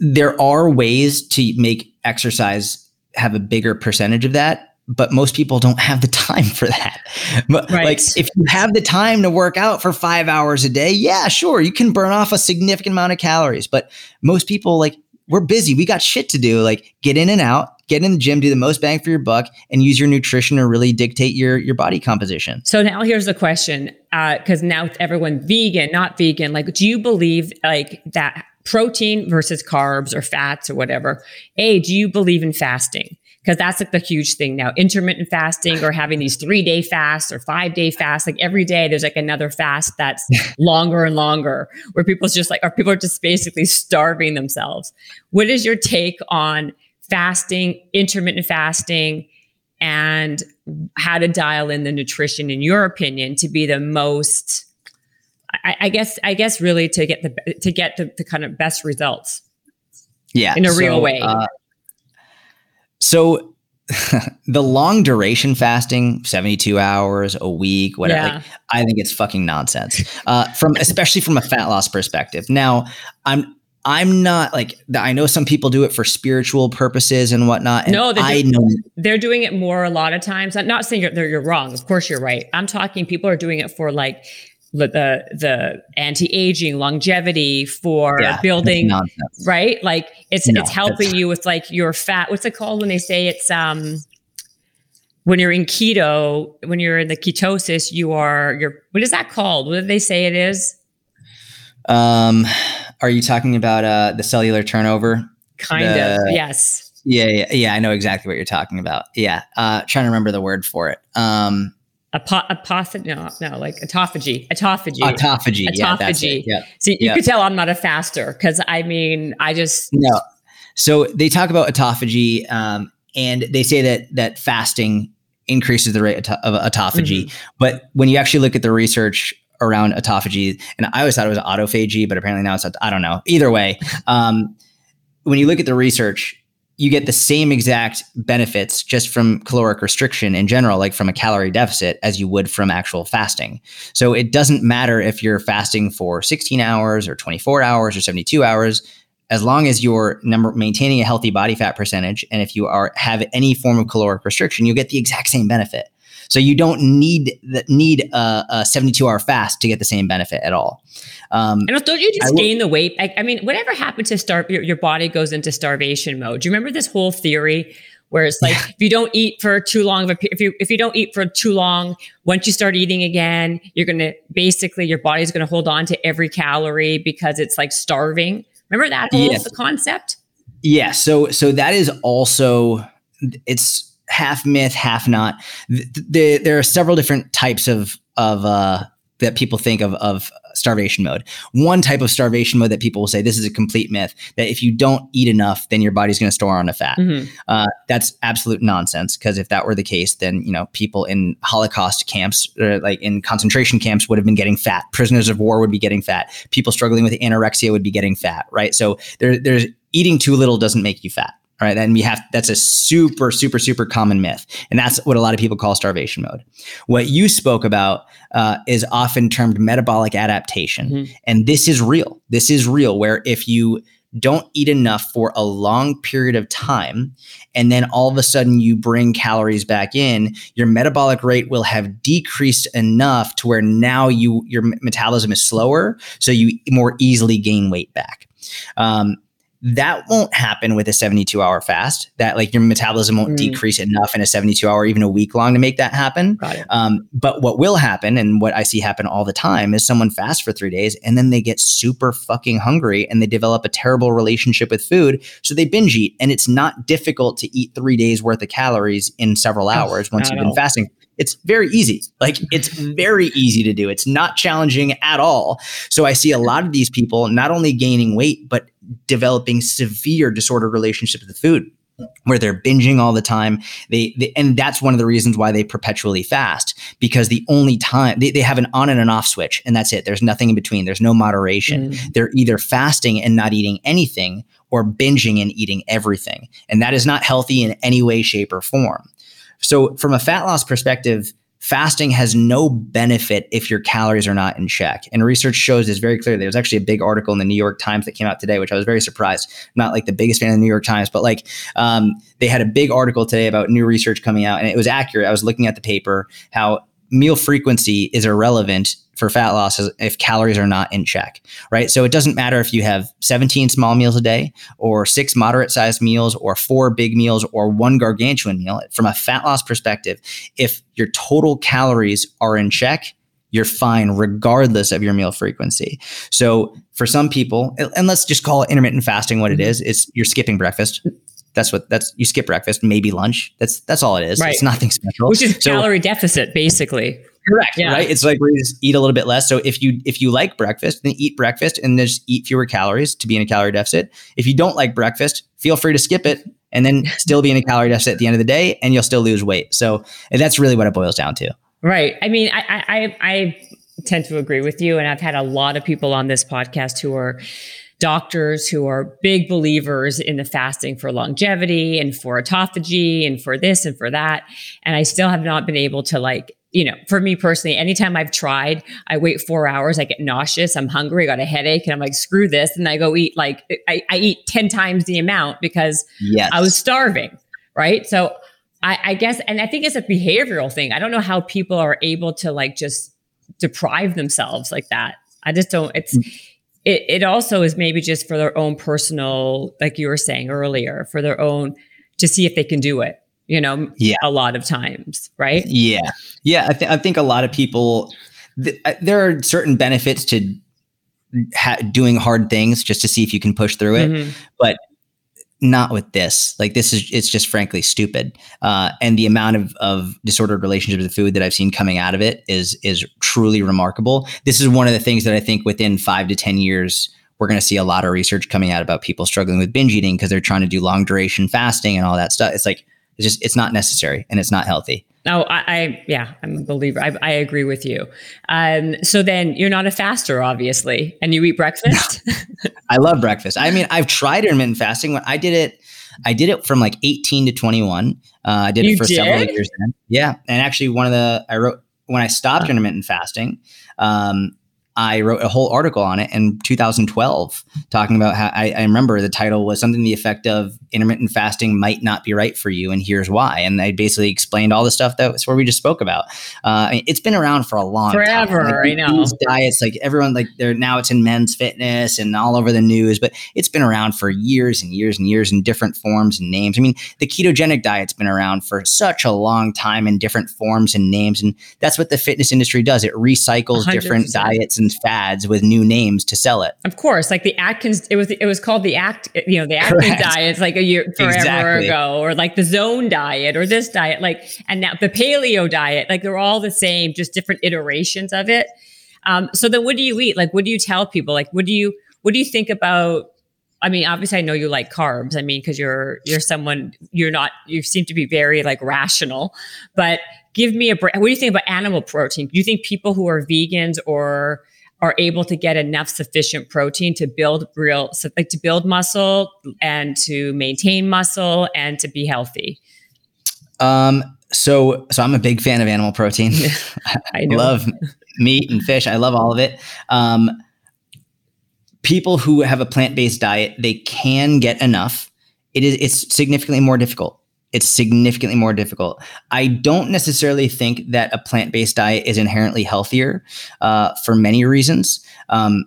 there are ways to make exercise have a bigger percentage of that but most people don't have the time for that. But right. like if you have the time to work out for 5 hours a day, yeah, sure, you can burn off a significant amount of calories, but most people like we're busy. We got shit to do. Like get in and out, get in the gym, do the most bang for your buck and use your nutrition to really dictate your your body composition. So now here's the question uh cuz now everyone vegan, not vegan, like do you believe like that protein versus carbs or fats or whatever. A, do you believe in fasting? Because that's like the huge thing now. Intermittent fasting or having these three day fasts or five day fasts. Like every day there's like another fast that's longer and longer where people's just like, or people are just basically starving themselves. What is your take on fasting, intermittent fasting, and how to dial in the nutrition, in your opinion, to be the most I, I, guess I guess really to get the to get the, the kind of best results. Yeah, in a so, real way. Uh, so the long duration fasting 72 hours a week whatever yeah. like, i think it's fucking nonsense uh, from especially from a fat loss perspective now i'm I'm not like I know some people do it for spiritual purposes and whatnot. And no, I do, know they're doing it more a lot of times. I'm not saying you're, you're wrong. Of course, you're right. I'm talking people are doing it for like the the anti-aging longevity for yeah, building right like it's no, it's helping you with like your fat what's it called when they say it's um when you're in keto when you're in the ketosis you are you're what is that called what did they say it is um are you talking about uh, the cellular turnover? Kind the, of, yes. Yeah, yeah, yeah. I know exactly what you're talking about. Yeah, uh, trying to remember the word for it. Um, Apo- apoth- no, no, like autophagy, autophagy, autophagy, autophagy. Yeah, that's it. Yeah. See, you could tell I'm not a faster because I mean, I just no. So they talk about autophagy, um, and they say that that fasting increases the rate of autophagy. Mm-hmm. But when you actually look at the research around autophagy. And I always thought it was autophagy, but apparently now it's, I don't know. Either way, um, when you look at the research, you get the same exact benefits just from caloric restriction in general, like from a calorie deficit, as you would from actual fasting. So it doesn't matter if you're fasting for 16 hours or 24 hours or 72 hours, as long as you're number maintaining a healthy body fat percentage, and if you are have any form of caloric restriction, you get the exact same benefit. So you don't need the, need a, a 72 hour fast to get the same benefit at all. Um, and don't you just gain the weight? I, I, mean, whatever happened to start your, your body goes into starvation mode. Do you remember this whole theory? Where it's like yeah. if you don't eat for too long of a if you if you don't eat for too long, once you start eating again, you're gonna basically your body's gonna hold on to every calorie because it's like starving. Remember that whole yes. concept? Yeah. So so that is also it's half myth, half not. The, the, there are several different types of of uh, that people think of of starvation mode. One type of starvation mode that people will say this is a complete myth that if you don't eat enough, then your body's going to store on the fat. Mm-hmm. Uh, that's absolute nonsense. Because if that were the case, then you know people in Holocaust camps, uh, like in concentration camps, would have been getting fat. Prisoners of war would be getting fat. People struggling with anorexia would be getting fat. Right. So there, there's eating too little doesn't make you fat. All right. And we have that's a super, super, super common myth. And that's what a lot of people call starvation mode. What you spoke about uh, is often termed metabolic adaptation. Mm-hmm. And this is real. This is real, where if you don't eat enough for a long period of time, and then all of a sudden you bring calories back in, your metabolic rate will have decreased enough to where now you your metabolism is slower, so you more easily gain weight back. Um, that won't happen with a 72 hour fast that like your metabolism won't mm. decrease enough in a 72 hour even a week long to make that happen. Um, but what will happen and what i see happen all the time is someone fasts for three days and then they get super fucking hungry and they develop a terrible relationship with food so they binge eat and it's not difficult to eat three days worth of calories in several hours once you've been fasting it's very easy. Like it's very easy to do. It's not challenging at all. So I see a lot of these people not only gaining weight, but developing severe disordered relationships with food where they're binging all the time they, they, and that's one of the reasons why they perpetually fast because the only time they, they have an on and an off switch and that's it there's nothing in between there's no moderation mm. they're either fasting and not eating anything or binging and eating everything and that is not healthy in any way shape or form so from a fat loss perspective fasting has no benefit if your calories are not in check. And research shows this very clearly. There's actually a big article in the New York Times that came out today, which I was very surprised. I'm not like the biggest fan of the New York Times, but like um, they had a big article today about new research coming out, and it was accurate. I was looking at the paper how meal frequency is irrelevant for fat loss if calories are not in check, right? So it doesn't matter if you have 17 small meals a day or six moderate sized meals or four big meals or one gargantuan meal. From a fat loss perspective, if your total calories are in check, you're fine regardless of your meal frequency. So for some people, and let's just call it intermittent fasting what it mm-hmm. it's you're skipping breakfast. That's what that's you skip breakfast, maybe lunch. That's that's all it is. Right. It's nothing special. Which is so, calorie deficit, basically. Correct. Yeah. Right. It's like we just eat a little bit less. So if you if you like breakfast, then eat breakfast and just eat fewer calories to be in a calorie deficit. If you don't like breakfast, feel free to skip it and then still be in a calorie deficit at the end of the day, and you'll still lose weight. So that's really what it boils down to. Right. I mean, I I, I tend to agree with you, and I've had a lot of people on this podcast who are doctors who are big believers in the fasting for longevity and for autophagy and for this and for that. And I still have not been able to like you know, for me personally, anytime I've tried, I wait four hours, I get nauseous, I'm hungry, I got a headache, and I'm like, screw this. And I go eat like, I, I eat 10 times the amount because yes. I was starving. Right. So I, I guess, and I think it's a behavioral thing. I don't know how people are able to like just deprive themselves like that. I just don't, it's, mm. It, it also is maybe just for their own personal, like you were saying earlier, for their own, to see if they can do it you know, yeah. a lot of times, right? Yeah. Yeah. I, th- I think a lot of people, th- uh, there are certain benefits to ha- doing hard things just to see if you can push through it. Mm-hmm. But not with this. Like this is it's just frankly stupid. Uh, and the amount of, of disordered relationships with food that I've seen coming out of it is is truly remarkable. This is one of the things that I think within five to ten years we're going to see a lot of research coming out about people struggling with binge eating because they're trying to do long duration fasting and all that stuff. It's like it's just it's not necessary and it's not healthy. Oh, I, I yeah, I'm a believer. I, I agree with you. Um, so then you're not a faster, obviously, and you eat breakfast. No. I love breakfast. I mean, I've tried intermittent fasting. When I did it, I did it from like 18 to 21. Uh, I did you it for did? several years. Then. Yeah, and actually, one of the I wrote when I stopped intermittent fasting. Um, I wrote a whole article on it in 2012, talking about how I, I, remember the title was something to the effect of intermittent fasting might not be right for you, and here's why. And I basically explained all the stuff that's where we just spoke about. Uh, I mean, it's been around for a long forever. Time. Like, I know diets, like everyone, like they're now it's in men's fitness and all over the news, but it's been around for years and years and years in different forms and names. I mean, the ketogenic diet's been around for such a long time in different forms and names, and that's what the fitness industry does. It recycles 100%. different diets and fads with new names to sell it. Of course, like the Atkins, it was it was called the Act, you know, the Atkins Correct. diet, like a year forever exactly. ago, or like the Zone diet, or this diet, like and now the Paleo diet, like they're all the same, just different iterations of it. Um, so then, what do you eat? Like, what do you tell people? Like, what do you what do you think about? I mean, obviously, I know you like carbs. I mean, because you're you're someone you're not you seem to be very like rational, but give me a break. What do you think about animal protein? Do you think people who are vegans or are able to get enough sufficient protein to build real like to build muscle and to maintain muscle and to be healthy. Um so so i'm a big fan of animal protein. I love meat and fish. I love all of it. Um people who have a plant-based diet they can get enough. It is it's significantly more difficult it's significantly more difficult. I don't necessarily think that a plant based diet is inherently healthier uh, for many reasons. Um,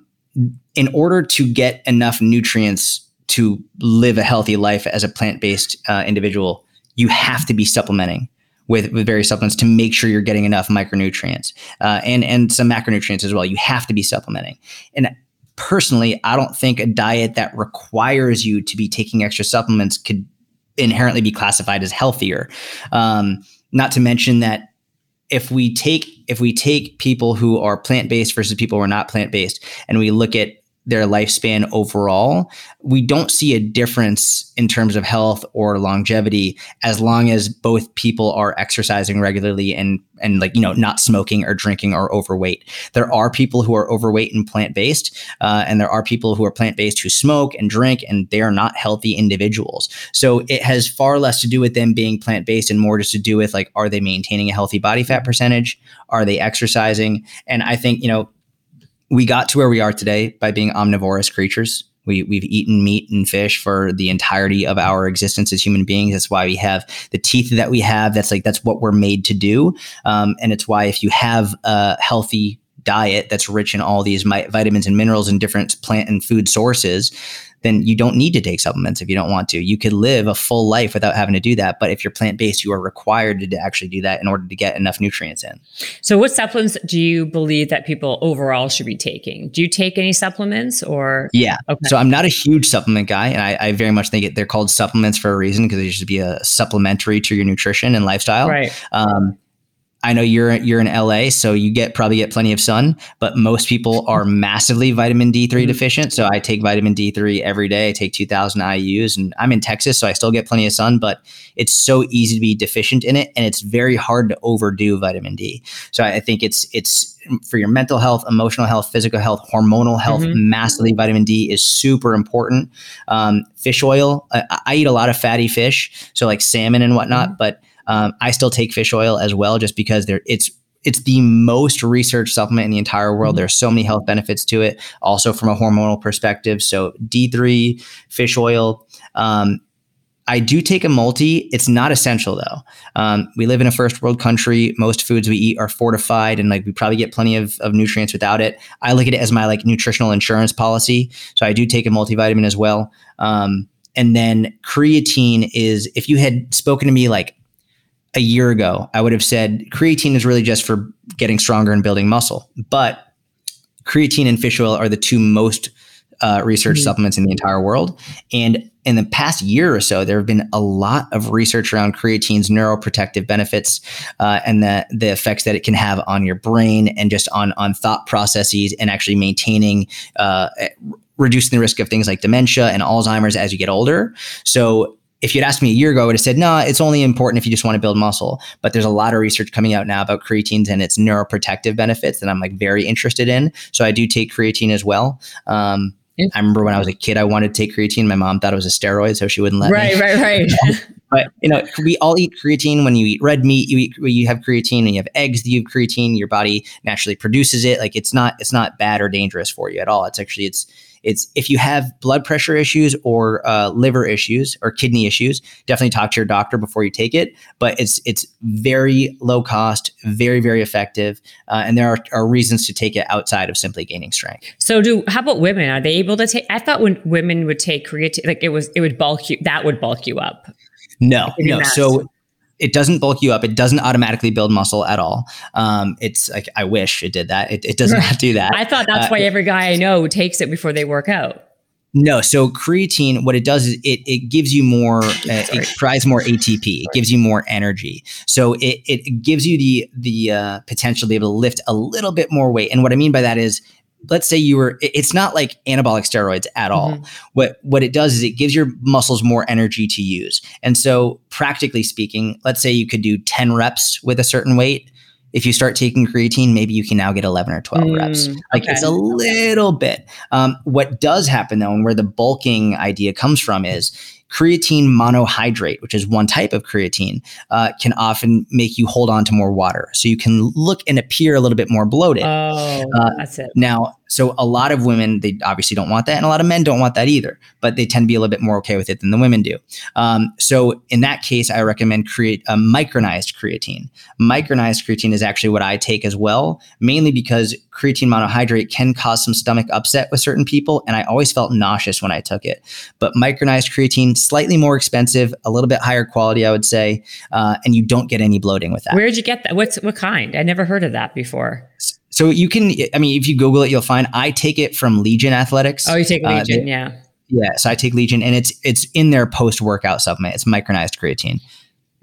in order to get enough nutrients to live a healthy life as a plant based uh, individual, you have to be supplementing. With, with various supplements to make sure you're getting enough micronutrients uh, and and some macronutrients as well. You have to be supplementing. And personally, I don't think a diet that requires you to be taking extra supplements could inherently be classified as healthier. Um, not to mention that if we take if we take people who are plant based versus people who are not plant based, and we look at their lifespan overall, we don't see a difference in terms of health or longevity as long as both people are exercising regularly and and like you know not smoking or drinking or overweight. There are people who are overweight and plant based, uh, and there are people who are plant based who smoke and drink, and they are not healthy individuals. So it has far less to do with them being plant based and more just to do with like are they maintaining a healthy body fat percentage? Are they exercising? And I think you know we got to where we are today by being omnivorous creatures. We, we've eaten meat and fish for the entirety of our existence as human beings. That's why we have the teeth that we have. That's like, that's what we're made to do. Um, and it's why if you have a healthy diet that's rich in all these mi- vitamins and minerals and different plant and food sources, then you don't need to take supplements if you don't want to. You could live a full life without having to do that. But if you're plant based, you are required to actually do that in order to get enough nutrients in. So, what supplements do you believe that people overall should be taking? Do you take any supplements or? Yeah. Okay. So, I'm not a huge supplement guy, and I, I very much think it, they're called supplements for a reason because they should be a supplementary to your nutrition and lifestyle. Right. Um, I know you're you're in LA, so you get probably get plenty of sun, but most people are massively vitamin D3 mm-hmm. deficient. So I take vitamin D3 every day. I take 2000 IUs and I'm in Texas, so I still get plenty of sun, but it's so easy to be deficient in it and it's very hard to overdo vitamin D. So I think it's it's for your mental health, emotional health, physical health, hormonal health, mm-hmm. massively vitamin D is super important. Um, fish oil, I, I, eat a lot of fatty fish, so like salmon and whatnot, mm-hmm. but um, I still take fish oil as well, just because there it's it's the most researched supplement in the entire world. Mm-hmm. There's so many health benefits to it. Also from a hormonal perspective, so D3, fish oil. Um, I do take a multi. It's not essential though. Um, we live in a first world country. Most foods we eat are fortified, and like we probably get plenty of, of nutrients without it. I look at it as my like nutritional insurance policy. So I do take a multivitamin as well. Um, and then creatine is if you had spoken to me like a year ago, I would have said creatine is really just for getting stronger and building muscle. But creatine and fish oil are the two most uh, research mm-hmm. supplements in the entire world. And in the past year or so, there have been a lot of research around creatine's neuroprotective benefits uh, and the the effects that it can have on your brain and just on on thought processes and actually maintaining. Uh, reducing the risk of things like dementia and Alzheimer's as you get older. So if you'd asked me a year ago, I would have said, no, nah, it's only important if you just want to build muscle. But there's a lot of research coming out now about creatines and its neuroprotective benefits that I'm like very interested in. So I do take creatine as well. Um, I remember when I was a kid, I wanted to take creatine. My mom thought it was a steroid, so she wouldn't let right, me. Right, right, right. but you know, we all eat creatine. When you eat red meat, you eat you have creatine, and you have eggs. You have creatine. Your body naturally produces it. Like it's not it's not bad or dangerous for you at all. It's actually it's it's if you have blood pressure issues or uh, liver issues or kidney issues, definitely talk to your doctor before you take it. But it's it's very low cost, very very effective, uh, and there are, are reasons to take it outside of simply gaining strength. So, do how about women? Are they able to take? I thought when women would take creatine, like it was it would bulk you. That would bulk you up. No, no. So it doesn't bulk you up. It doesn't automatically build muscle at all. Um, it's like I wish it did that. It, it does not do that. I thought that's uh, why every guy I know takes it before they work out. No, so creatine, what it does is it it gives you more, uh, it provides more ATP. It gives you more energy. So it it gives you the the uh, potential to be able to lift a little bit more weight. And what I mean by that is let's say you were it's not like anabolic steroids at all. Mm-hmm. what what it does is it gives your muscles more energy to use. And so practically speaking let's say you could do 10 reps with a certain weight. If you start taking creatine maybe you can now get 11 or 12 mm, reps like okay. it's a little bit. Um, what does happen though and where the bulking idea comes from is creatine monohydrate, which is one type of creatine, uh, can often make you hold on to more water. So you can look and appear a little bit more bloated. Oh, uh, that's it. Now, so a lot of women, they obviously don't want that, and a lot of men don't want that either. But they tend to be a little bit more okay with it than the women do. Um, so in that case, I recommend create a micronized creatine. Micronized creatine is actually what I take as well, mainly because creatine monohydrate can cause some stomach upset with certain people, and I always felt nauseous when I took it. But micronized creatine, slightly more expensive, a little bit higher quality, I would say, uh, and you don't get any bloating with that. Where did you get that? What's what kind? I never heard of that before. So you can, I mean, if you Google it, you'll find I take it from Legion Athletics. Oh, you take Legion, uh, they, yeah. Yeah, so I take Legion, and it's it's in their post workout supplement. It's micronized creatine.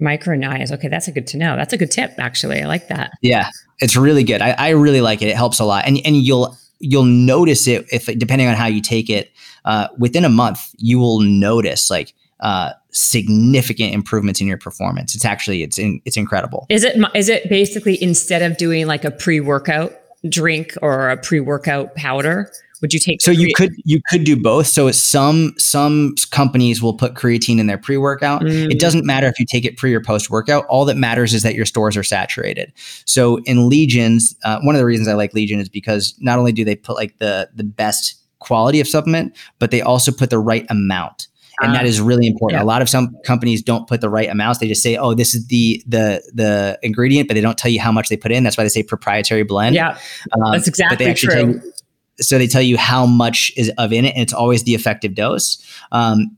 Micronized. Okay, that's a good to know. That's a good tip, actually. I like that. Yeah, it's really good. I, I really like it. It helps a lot, and and you'll you'll notice it if depending on how you take it. Uh, within a month, you will notice like uh, significant improvements in your performance. It's actually it's in, it's incredible. Is it is it basically instead of doing like a pre workout drink or a pre workout powder? Would you take? So you could you could do both. So some some companies will put creatine in their pre workout. Mm. It doesn't matter if you take it pre or post workout. All that matters is that your stores are saturated. So in Legions, uh, one of the reasons I like Legion is because not only do they put like the the best quality of supplement, but they also put the right amount and that ah. really important. Yeah. A lot of some companies don't put the right amounts. They just say, "Oh, this is the the the ingredient," but they don't tell you how much they put in. That's why they say proprietary blend. Yeah, um, that's exactly true. You, so they tell you how much is of in it, and it's always the effective dose. Um,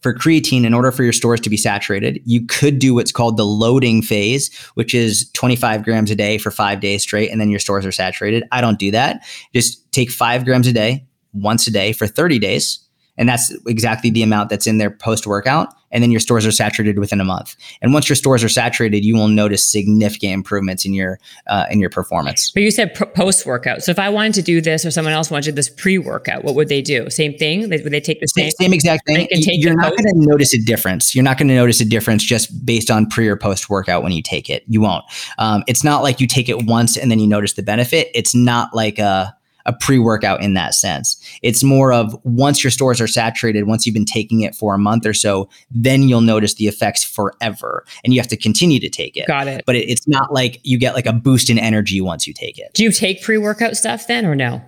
for creatine, in order for your stores to be saturated, you could do what's called the loading phase, which is 25 grams a day for five days straight, and then your stores are saturated. I don't do that. Just take five grams a day, once a day for 30 days and that's exactly the amount that's in their post workout. And then your stores are saturated within a month. And once your stores are saturated, you will notice significant improvements in your uh, in your performance. But you said post workout. So if I wanted to do this, or someone else wanted this pre workout, what would they do? Same thing? Would they take the same same exact thing? You're not going to notice a difference. You're not going to notice a difference just based on pre or post workout when you take it. You won't. Um, it's not like you take it once and then you notice the benefit. It's not like a a pre-workout in that sense. It's more of once your stores are saturated, once you've been taking it for a month or so, then you'll notice the effects forever, and you have to continue to take it. Got it. But it, it's not like you get like a boost in energy once you take it. Do you take pre-workout stuff then, or no?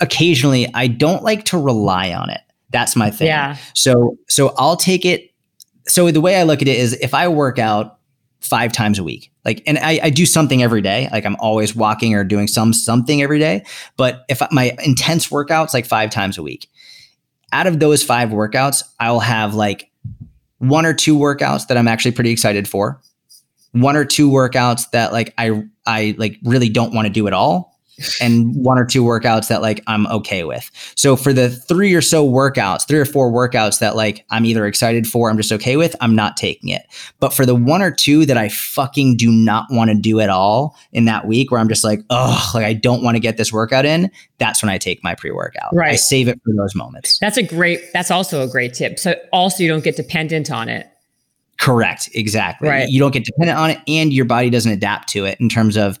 Occasionally, I don't like to rely on it. That's my thing. Yeah. So so I'll take it. So the way I look at it is, if I work out five times a week. Like, and I, I, do something every day. Like I'm always walking or doing some something every day. But if my intense workouts like five times a week, out of those five workouts, I'll have like one or two workouts that I'm actually pretty excited for. One or two workouts that like I I like really don't want to do at all and one or two workouts that like I'm okay with. So for the three or so workouts, three or four workouts that like I'm either excited for, I'm just okay with, I'm not taking it. But for the one or two that I fucking do not want to do at all in that week where I'm just like, oh, like I don't want to get this workout in, that's when I take my pre-workout. Right. I save it for those moments. That's a great that's also a great tip. So also you don't get dependent on it. Correct. Exactly. Right. You don't get dependent on it and your body doesn't adapt to it in terms of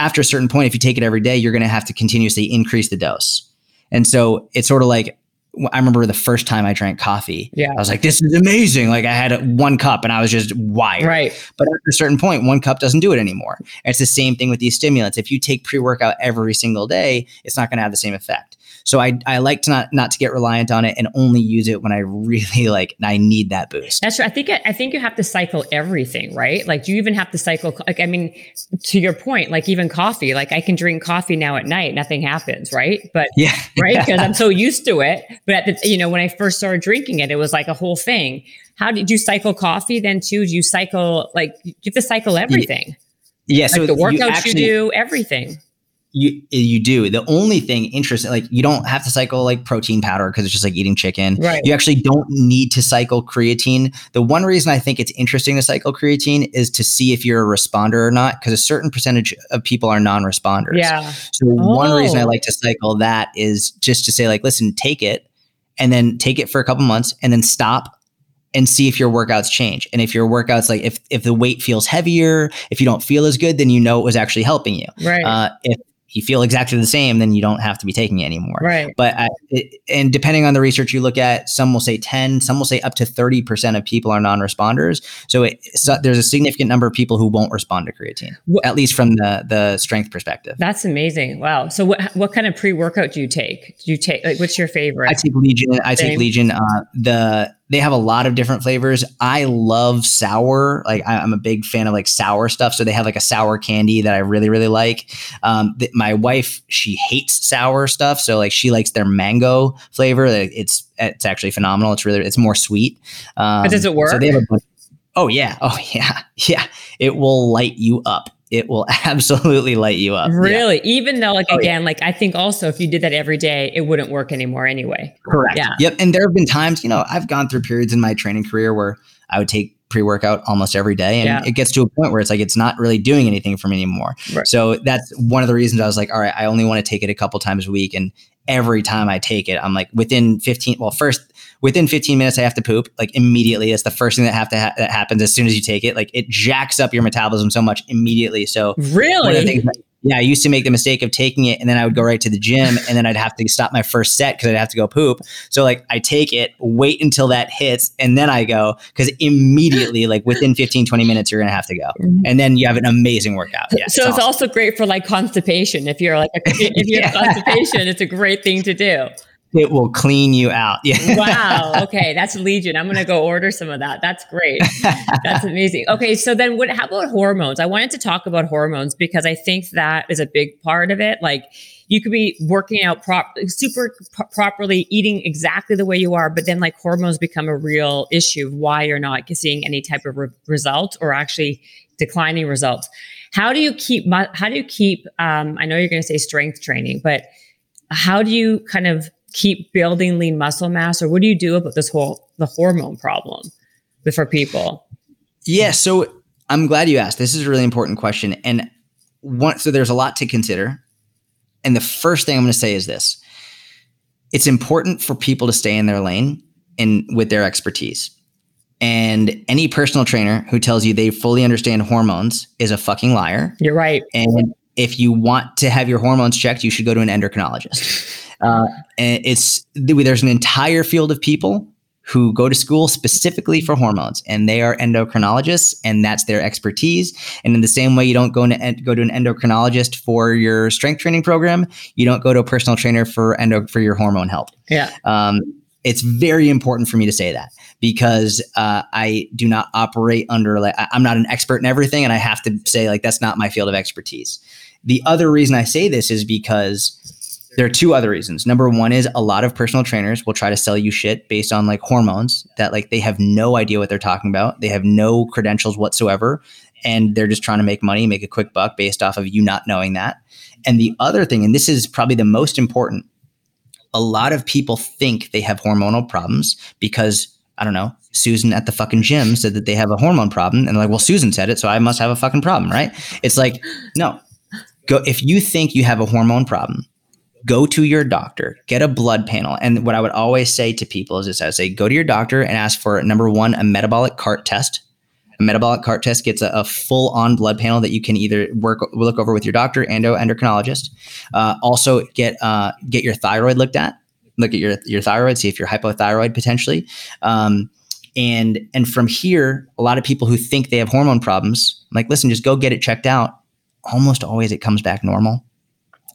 after a certain point, if you take it every day, you're going to have to continuously increase the dose. And so it's sort of like I remember the first time I drank coffee. Yeah. I was like, this is amazing. Like I had one cup and I was just wired. Right. But at a certain point, one cup doesn't do it anymore. And it's the same thing with these stimulants. If you take pre workout every single day, it's not going to have the same effect. So I, I like to not not to get reliant on it and only use it when I really like I need that boost. That's true. I think I think you have to cycle everything, right? Like you even have to cycle. Like I mean, to your point, like even coffee. Like I can drink coffee now at night, nothing happens, right? But yeah, right because I'm so used to it. But at the, you know when I first started drinking it, it was like a whole thing. How did you cycle coffee then too? Do you cycle like you have to cycle everything? Yeah, like so the workouts you, actually, you do, everything. You you do. The only thing interesting, like you don't have to cycle like protein powder because it's just like eating chicken. Right. You actually don't need to cycle creatine. The one reason I think it's interesting to cycle creatine is to see if you're a responder or not, because a certain percentage of people are non-responders. Yeah. So oh. one reason I Oh. like to cycle that is just to say like, listen, take it, and then take it for a couple months, and then stop and see if your workouts change. And if your workouts like if if the weight feels heavier, if you don't feel as good, then you know it was actually helping you. Right. Uh, if you feel exactly the same, then you don't have to be taking it anymore. Right. But I, it, and depending on the research you look at, some will say ten, some will say up to thirty percent of people are non-responders. So, it, so there's a significant number of people who won't respond to creatine, at least from the the strength perspective. That's amazing. Wow. So what what kind of pre workout do you take? Do you take like what's your favorite? I take Legion. I take Legion. Uh, the they have a lot of different flavors. I love sour. Like I, I'm a big fan of like sour stuff. So they have like a sour candy that I really really like. Um, th- my wife she hates sour stuff. So like she likes their mango flavor. It's it's actually phenomenal. It's really it's more sweet. Um, does it work? So they have a bunch- oh yeah. Oh yeah. Yeah. It will light you up. It will absolutely light you up. Yeah. really? Even though like Oh, yeah. again, like I think also if you did that every day, it wouldn't work anymore anyway. Correct. Yeah. Yep. And there have been times, you know, I've gone through periods in my training career where I would take pre-workout almost every day and Yeah. it gets to a point where it's like it's not really doing anything for me anymore. Right. So that's one of the reasons I was like, all right, I only want to take it a couple times a week and every time I take it, I'm like within 15 well first within 15 minutes I have to poop like immediately. It's the first thing that have to ha- that happens as soon as you take it. Like it jacks up your metabolism so much immediately. So one of the Really? yeah, I used to make the mistake of taking it and then I would go right to the gym and then I'd have to stop my first set because I'd have to go poop. So like I take it, wait until that hits, and then I go because immediately, like within 15, 20 minutes, you're gonna have to go. Mm-hmm. And then you have an amazing workout. Yeah. so it's awesome. also great for like constipation. If you're like if you have Yeah. constipation, it's a great thing to do. It will clean you out. Yeah. Wow. Okay, that's Legion. I'm gonna go order some of that. That's great. That's amazing. Okay, so then what? How about hormones? I wanted to talk about hormones because I think that is a big part of it. Like you could be working out prop super pro- properly, eating exactly the way you are, but then like hormones become a real issue. of Why you're not seeing any type of re- result or actually declining results. How do you keep? How do you keep? Um, I know you're to say strength training, but how do you kind of keep building lean muscle mass or what do you do about this whole the hormone problem for people Yeah, so I'm glad you asked. This is a really important question. And one so there's a lot to consider. And the first thing I'm going to say is this. It's important for people to stay in their lane and with their expertise. And any personal trainer who tells you they fully understand hormones is a fucking liar. you're right And if you want to have your hormones checked, you should go to an endocrinologist. Uh, and it's there's an entire field of people who go to school specifically for hormones and they are endocrinologists and that's their expertise. And in the same way you don't go to go to an endocrinologist for your strength training program you don't go to a personal trainer for endo for your hormone health yeah. Um, it's very important for me to say that because uh, I do not operate under like I'm not an expert in everything, and I have to say like that's not my field of expertise. The other reason I say this is because there are two other reasons. Number one is a lot of personal trainers will try to sell you shit based on like hormones that like they have no idea what they're talking about. They have no credentials whatsoever. And they're just trying to make money, make a quick buck based off of you not knowing that. And the other thing, and this is probably the most important, a lot of people think they have hormonal problems because I don't know, Susan at the fucking gym said that they have a hormone problem. And like, well, Susan said it, so I must have a fucking problem, right? It's like, no. Go if you think you have a hormone problem, go to your doctor, get a blood panel. And what I would always say to people is this I say, go to your doctor and ask for number one, a metabolic cart test. A metabolic cart test gets a, a full on blood panel that you can either work look over with your doctor and endocrinologist. Uh, also, get uh, get your thyroid looked at. Look at your your thyroid, see if you're hypothyroid potentially. Um, and and from here, a lot of people who think they have hormone problems, I'm like, listen, just go get it checked out. Almost always, it comes back normal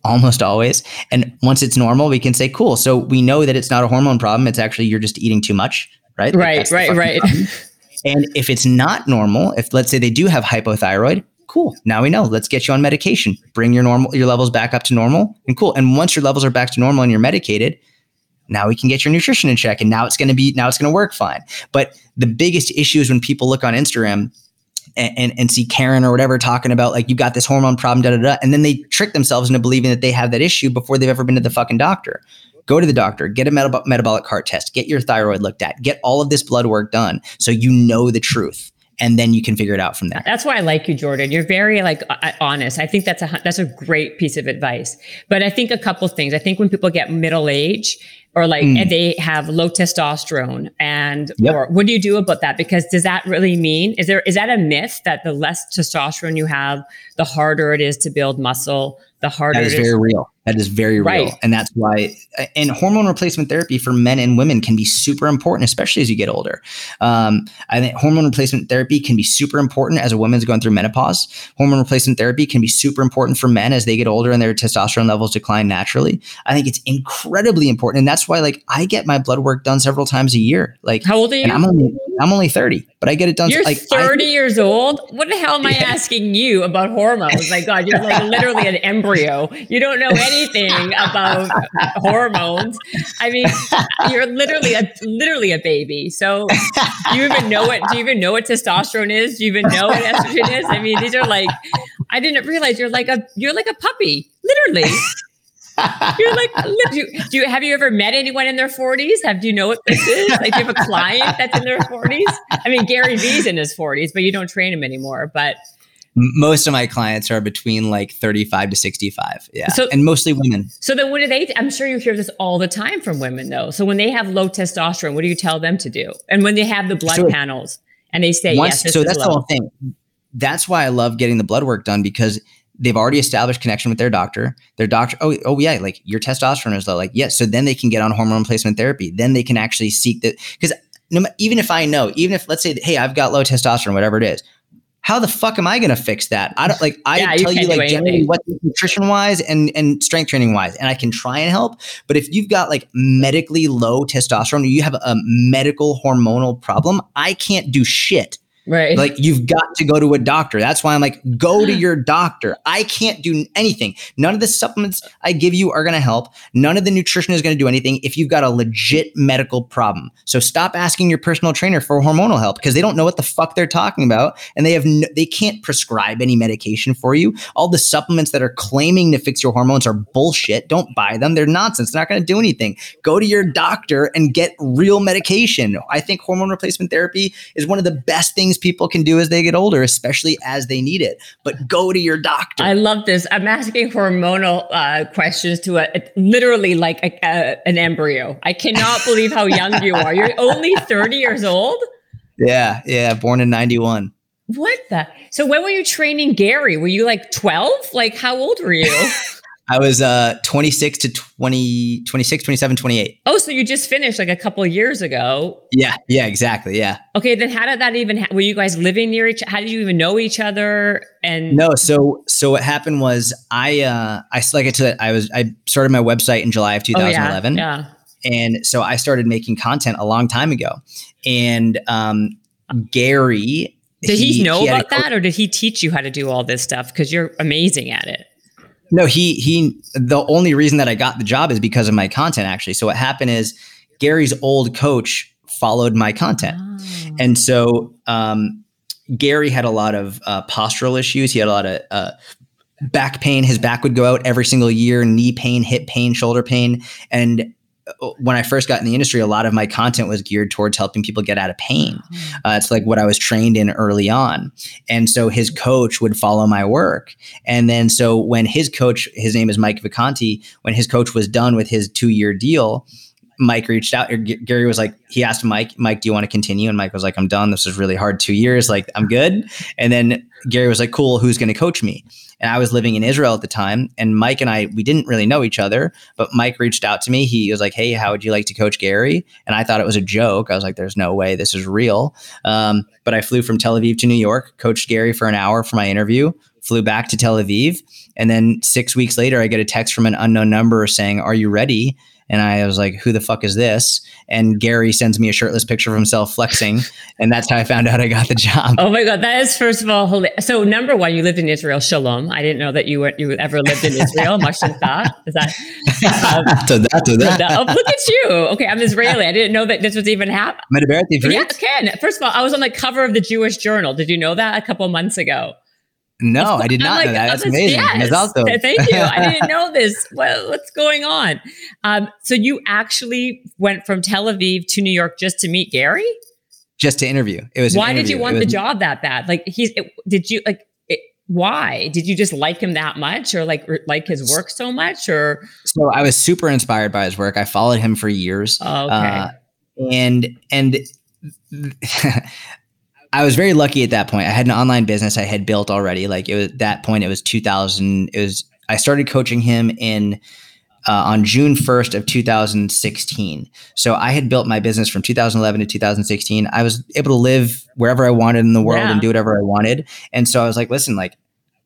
almost always. And once it's normal, we can say, cool. So we know that it's not a hormone problem. It's actually you're just eating too much, right? Right, like right, right. and if it's not normal, if let's say they do have hypothyroid, cool. Now we know. Let's get you on medication. Bring your normal your levels back up to normal, and cool. And once your levels are back to normal and you're medicated, now we can get your nutrition in check, and now it's going to be now it's going to work fine. But the biggest issue is when people look on Instagram and, and, see Karen or whatever talking about like you got this hormone problem, da da da, and then they trick themselves into believing that they have that issue before they've ever been to the fucking doctor. Go to the doctor, get a metab- metabolic cart test, get your thyroid looked at, get all of this blood work done so you know the truth and then you can figure it out from there. That's why I like you, Jordan. You're very like uh, uh, honest. I think that's a that's a great piece of advice. But I think a couple things. I think when people get middle age or like mm. they have low testosterone and yep. or what do you do about that because does that really mean is there is that a myth that the less testosterone you have the harder it is to build muscle the harder that is very real that is very real. And that's why, and hormone replacement therapy for men and women can be super important, especially as you get older. Um, I think hormone replacement therapy can be super important as a woman's going through menopause. Hormone replacement therapy can be super important for men as they get older and their testosterone levels decline naturally. I think it's incredibly important. And that's why, like, I get my blood work done several times a year. Like, how old are you? And I'm only, I'm only 30, but I get it done. You're like, 30 I, years old? What the hell am I yeah. asking you about hormones? My God, you're like literally an embryo. You don't know anything anything about hormones. I mean, you're literally a literally a baby. So do you even know what do you even know what testosterone is? Do you even know what estrogen is? I mean, these are like I didn't realize you're like a you're like a puppy, literally. You're like, do you, do you, have you ever met anyone in their 40s? Have do you know what this is? Like, do you have a client that's in their 40s? I mean, Gary Vee's in his 40s, but you don't train him anymore. But most of my clients are between like 35 to 65 yeah so, and mostly women so then what do they i'm sure you hear this all the time from women though so when they have low testosterone what do you tell them to do and when they have the blood so panels and they say once, yes so that's low. the whole thing that's why i love getting the blood work done because they've already established connection with their doctor their doctor oh, oh yeah like your testosterone is low like yes so then they can get on hormone replacement therapy then they can actually seek that because no, even if i know even if let's say hey i've got low testosterone whatever it is how the fuck am I going to fix that? I don't like, I yeah, tell you, you like generally what nutrition wise and, and strength training wise, and I can try and help. But if you've got like medically low testosterone, or you have a medical hormonal problem, I can't do shit. Right. Like you've got to go to a doctor. That's why I'm like, go to your doctor. I can't do anything. None of the supplements I give you are going to help. None of the nutrition is going to do anything if you've got a legit medical problem. So stop asking your personal trainer for hormonal help because they don't know what the fuck they're talking about and they have no, they can't prescribe any medication for you. All the supplements that are claiming to fix your hormones are bullshit. Don't buy them. They're nonsense. They're not going to do anything. Go to your doctor and get real medication. I think hormone replacement therapy is one of the best things things people can do as they get older, especially as they need it. But go to your doctor. I love this. I'm asking hormonal uh, questions to a, a literally like a, a, an embryo. I cannot believe how young you are. You're only 30 years old. Yeah, yeah, born in 91. What the? So when were you training Gary? Were you like 12? Like how old were you? I was uh 26 to 20, 26, 27, 28. Oh, so you just finished like a couple years ago. Yeah, yeah, exactly. Yeah. Okay, then how did that even ha- were you guys living near each how did you even know each other and No, so so what happened was I uh I like I said I was I started my website in July of Oh, yeah, 2011. yeah. And so I started making content a long time ago. And um Gary Did he, know had a about that or did he teach you how to do all this stuff cuz you're amazing at it? No, he he. The only reason that I got the job is because of my content. Actually, so what happened is Gary's old coach followed my content, Oh. and so um, Gary had a lot of uh, postural issues. He had a lot of uh, back pain. His back would go out every single year. Knee pain, hip pain, shoulder pain, and Uh, when I first got in the industry, a lot of my content was geared towards helping people get out of pain. Mm-hmm. Uh, it's like what I was trained in early on. And so his mm-hmm. coach would follow my work. And then so when his coach, his name is Mike Vacanti, when his coach was done with his two year deal, Mike reached out. G- Gary was like, he asked Mike, Mike, do you want to continue? And Mike was like, I'm done. This is really hard two years. Like, I'm good. And then Gary was like, cool. Who's going to coach me? And I was living in Israel at the time. And Mike and I, we didn't really know each other, but Mike reached out to me. He was like, hey, how would you like to coach Gary? And I thought it was a joke. I was like, there's no way this is real. Um, but I flew from Tel Aviv to New York, coached Gary for an hour for my interview, flew back to Tel Aviv. And then six weeks later, I get a text from an unknown number saying, Are you ready? And I was like, Who the fuck is this? And Gary sends me a shirtless picture of himself flexing. and that's how I found out I got the job. Oh my god, that is first of all so number one, you lived in Israel, Shalom. I didn't know that you were you ever lived in Israel. That. Is that um, to that, to that. oh, look at you. Okay, I'm Israeli. I didn't know that this was even happening. Yeah, Ken. First of all, I was on the cover of the Jewish Journal. Did you know that a couple months ago? No, I did not like, know that. That's this- amazing. yes. Tov. Thank you. I didn't know this. What, what's going on? Um, so you actually went from Tel Aviv to New York just to meet Gary? Just to interview. It was. Why did you want It the job that bad? Like he's, it, did you like? It, why did you just like him that much, or like like his work so much, or So I was super inspired by his work. I followed him for years. oh, okay, Uh, and and I was very lucky at that point. I had an online business I had built already. Like it was that point, it was 2000. It was I started coaching him in uh, on June 1st of 2016. So I had built my business from 2011 to 2016. I was able to live wherever I wanted in the world Yeah. and do whatever I wanted. And so I was like, listen, like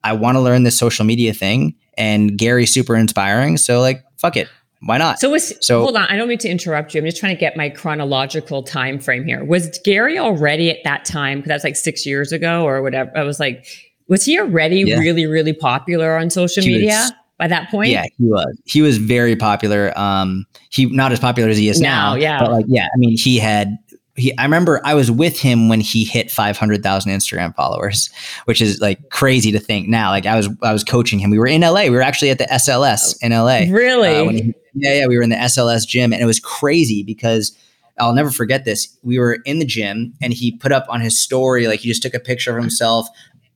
I want to learn this social media thing, and Gary's super inspiring. So like, fuck it, why not? so was So- hold on. I don't mean to interrupt you. I'm just trying to get my chronological time frame here. Was Gary already at that time? Because that's like six years ago or whatever. I was like, was he already Yeah. really, really popular on social He media was- by that point? Yeah, he was. He was very popular. Um, he not as popular as he is Now, now. yeah. But like, yeah, I mean, he had. He, I remember I was with him when he hit 500,000 Instagram followers, which is like crazy to think now. Like I was, I was coaching him. We were in LA. We were actually at the SLS in LA. Really? Uh, when he- yeah, yeah, we were in the SLS gym, and it was crazy because I'll never forget this. We were in the gym, and he put up on his story like he just took a picture of himself,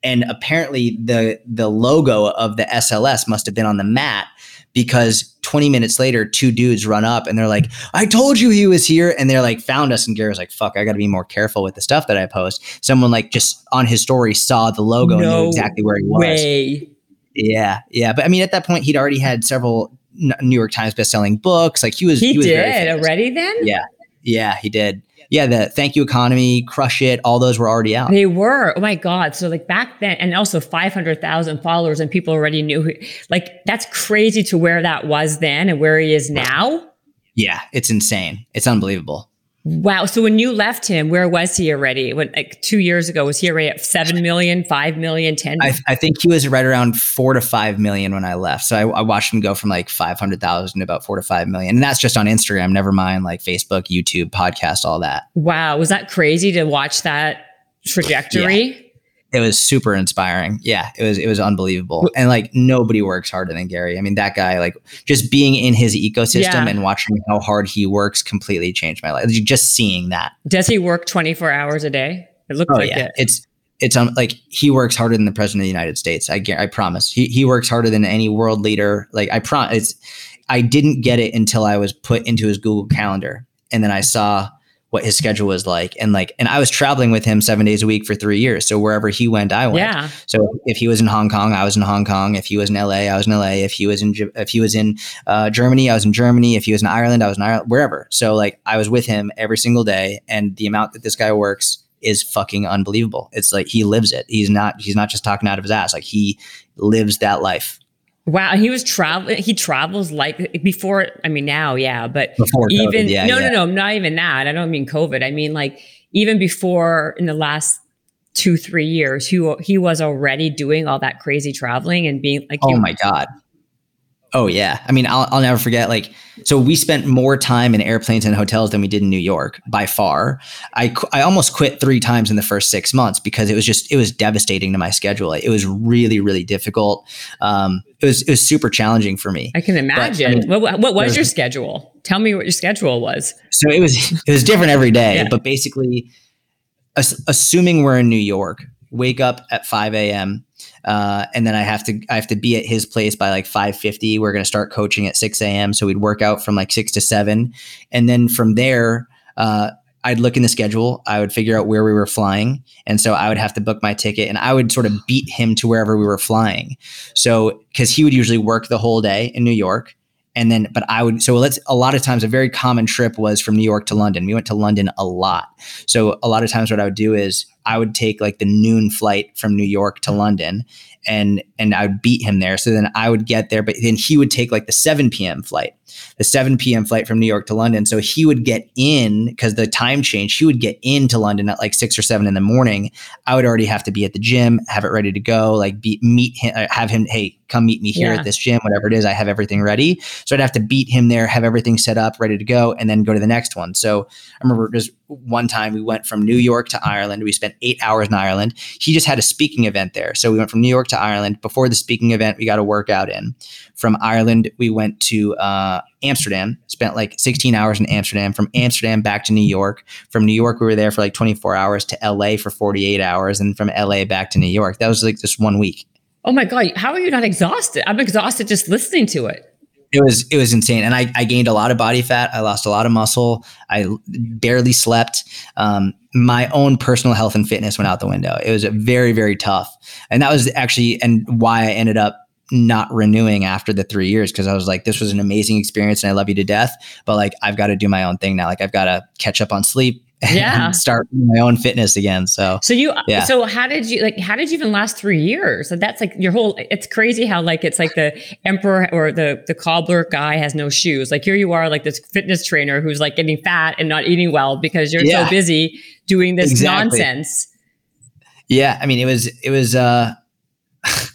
and apparently the the logo of the SLS must have been on the mat because 20 minutes later, two dudes run up and they're like, "I told you he was here," and they're like, found us, and Gary was like, "Fuck, I got to be more careful with the stuff that I post." Someone like just on his story saw the logo and knew exactly where he was. Way. Yeah, yeah, but I mean, at that point, he'd already had several New York Times best-selling books. Like he was, He, was did already then? Yeah, yeah, he did. Yeah, the Thank You Economy, Crush It, all those were already out. They were. Oh my God. So like back then, and also 500,000 followers and people already knew who, like that's crazy to where that was then and where he is now. Yeah, it's insane. It's unbelievable. Wow. So when you left him, where was he already? When like two years ago, was he already at 7 million, 5 million, 10 I, I think he was right around four to five million when I left. So I, I watched him go from like five hundred thousand to about four to five million, and that's just on Instagram. Never mind like Facebook, YouTube, podcast, all that. Wow. Was that crazy to watch that trajectory? It was super inspiring. Yeah, it was it was unbelievable. And like nobody works harder than Gary. I mean, that guy, like just being in his ecosystem Yeah. and watching how hard he works completely changed my life. Just seeing that. Does he work 24 hours a day? It looks Oh like yeah. it. It's it's um, like he works harder than the president of the United States. I I promise. He he works harder than any world leader. Like I promise. I didn't get it until I was put into his Google Calendar, and then I saw what his schedule was like. And like, and I was traveling with him seven days a week for three years. So wherever he went, I went. Yeah. So if he was in Hong Kong, I was in Hong Kong. If he was in LA, I was in LA. If he was in, if he was in uh, Germany, I was in Germany. If he was in Ireland, I was in Ireland, wherever. So like I was with him every single day. And the amount that this guy works is fucking unbelievable. It's like he lives it. He's not, he's not just talking out of his ass. Like he lives that life. Wow, he was traveling. He travels like before. I mean, now, yeah, but Before even COVID, yeah, no, yeah. no, no, not even that. I don't mean COVID. I mean like even before in the last two, three years, he he was already doing all that crazy traveling and being like, Oh my god. Oh yeah. I mean, I'll, I'll never forget. Like, so we spent more time in airplanes and hotels than we did in New York by far. I I almost quit three times in the first six months because it was just it was devastating to my schedule. It was really really difficult. Um, it was it was super challenging for me. I can imagine. mean, what, what what was your schedule? Tell me what your schedule was. So it was it was different every day, Yeah. but basically, assuming we're in New York, wake up at five a.m. Uh, and then I have to I have to be at his place by like five fifty. We're going to start coaching at six a.m. So we'd work out from like six to seven, and then from there. Uh, I'd look in the schedule. I would figure out where we were flying. And so I would have to book my ticket and I would sort of beat him to wherever we were flying. So, because he would usually work the whole day in New York. And then, but I would, so let's, a lot of times, a very common trip was from New York to London. We went to London a lot. So, a lot of times, what I would do is I would take like the noon flight from New York to London and, and I would beat him there. So then I would get there, but then he would take like the 7 p.m. flight, the 7 p.m. flight from New York to London. So he would get in because the time change, he would get into London at like six or seven in the morning. I would already have to be at the gym, have it ready to go, like be, meet him, uh, have him, hey, come meet me here Yeah. at this gym, whatever it is. I have everything ready. So I'd have to beat him there, have everything set up, ready to go, and then go to the next one. So I remember just one time we went from New York to Ireland. We spent eight hours in Ireland. He just had a speaking event there. So we went from New York to Ireland. Before the speaking event, we got a workout in. From Ireland, we went to uh, Amsterdam, spent like 16 hours in Amsterdam. From Amsterdam back to New York. From New York, we were there for like 24 hours to LA for 48 hours. And from LA back to New York. That was like just one week. Oh my god, how are you not exhausted? I'm exhausted just listening to it. It was it was insane. And I, I gained a lot of body fat. I lost a lot of muscle. I barely slept. Um, my own personal health and fitness went out the window. It was very very tough. And that was actually and why i ended up not renewing after the three years because i was like this was an amazing experience and i love you to death but like i've got to do my own thing now. Like i've got to catch up on sleep Yeah. start my own fitness again so So you, Yeah. so how did you like? How did you even last three years? So that's like your whole. It's crazy how like it's like the emperor or the the cobbler guy has no shoes. Like here you are, like this fitness trainer who's like getting fat and not eating well because you're Yeah. so busy doing this Exactly. nonsense. Yeah, I mean, it was it was. uh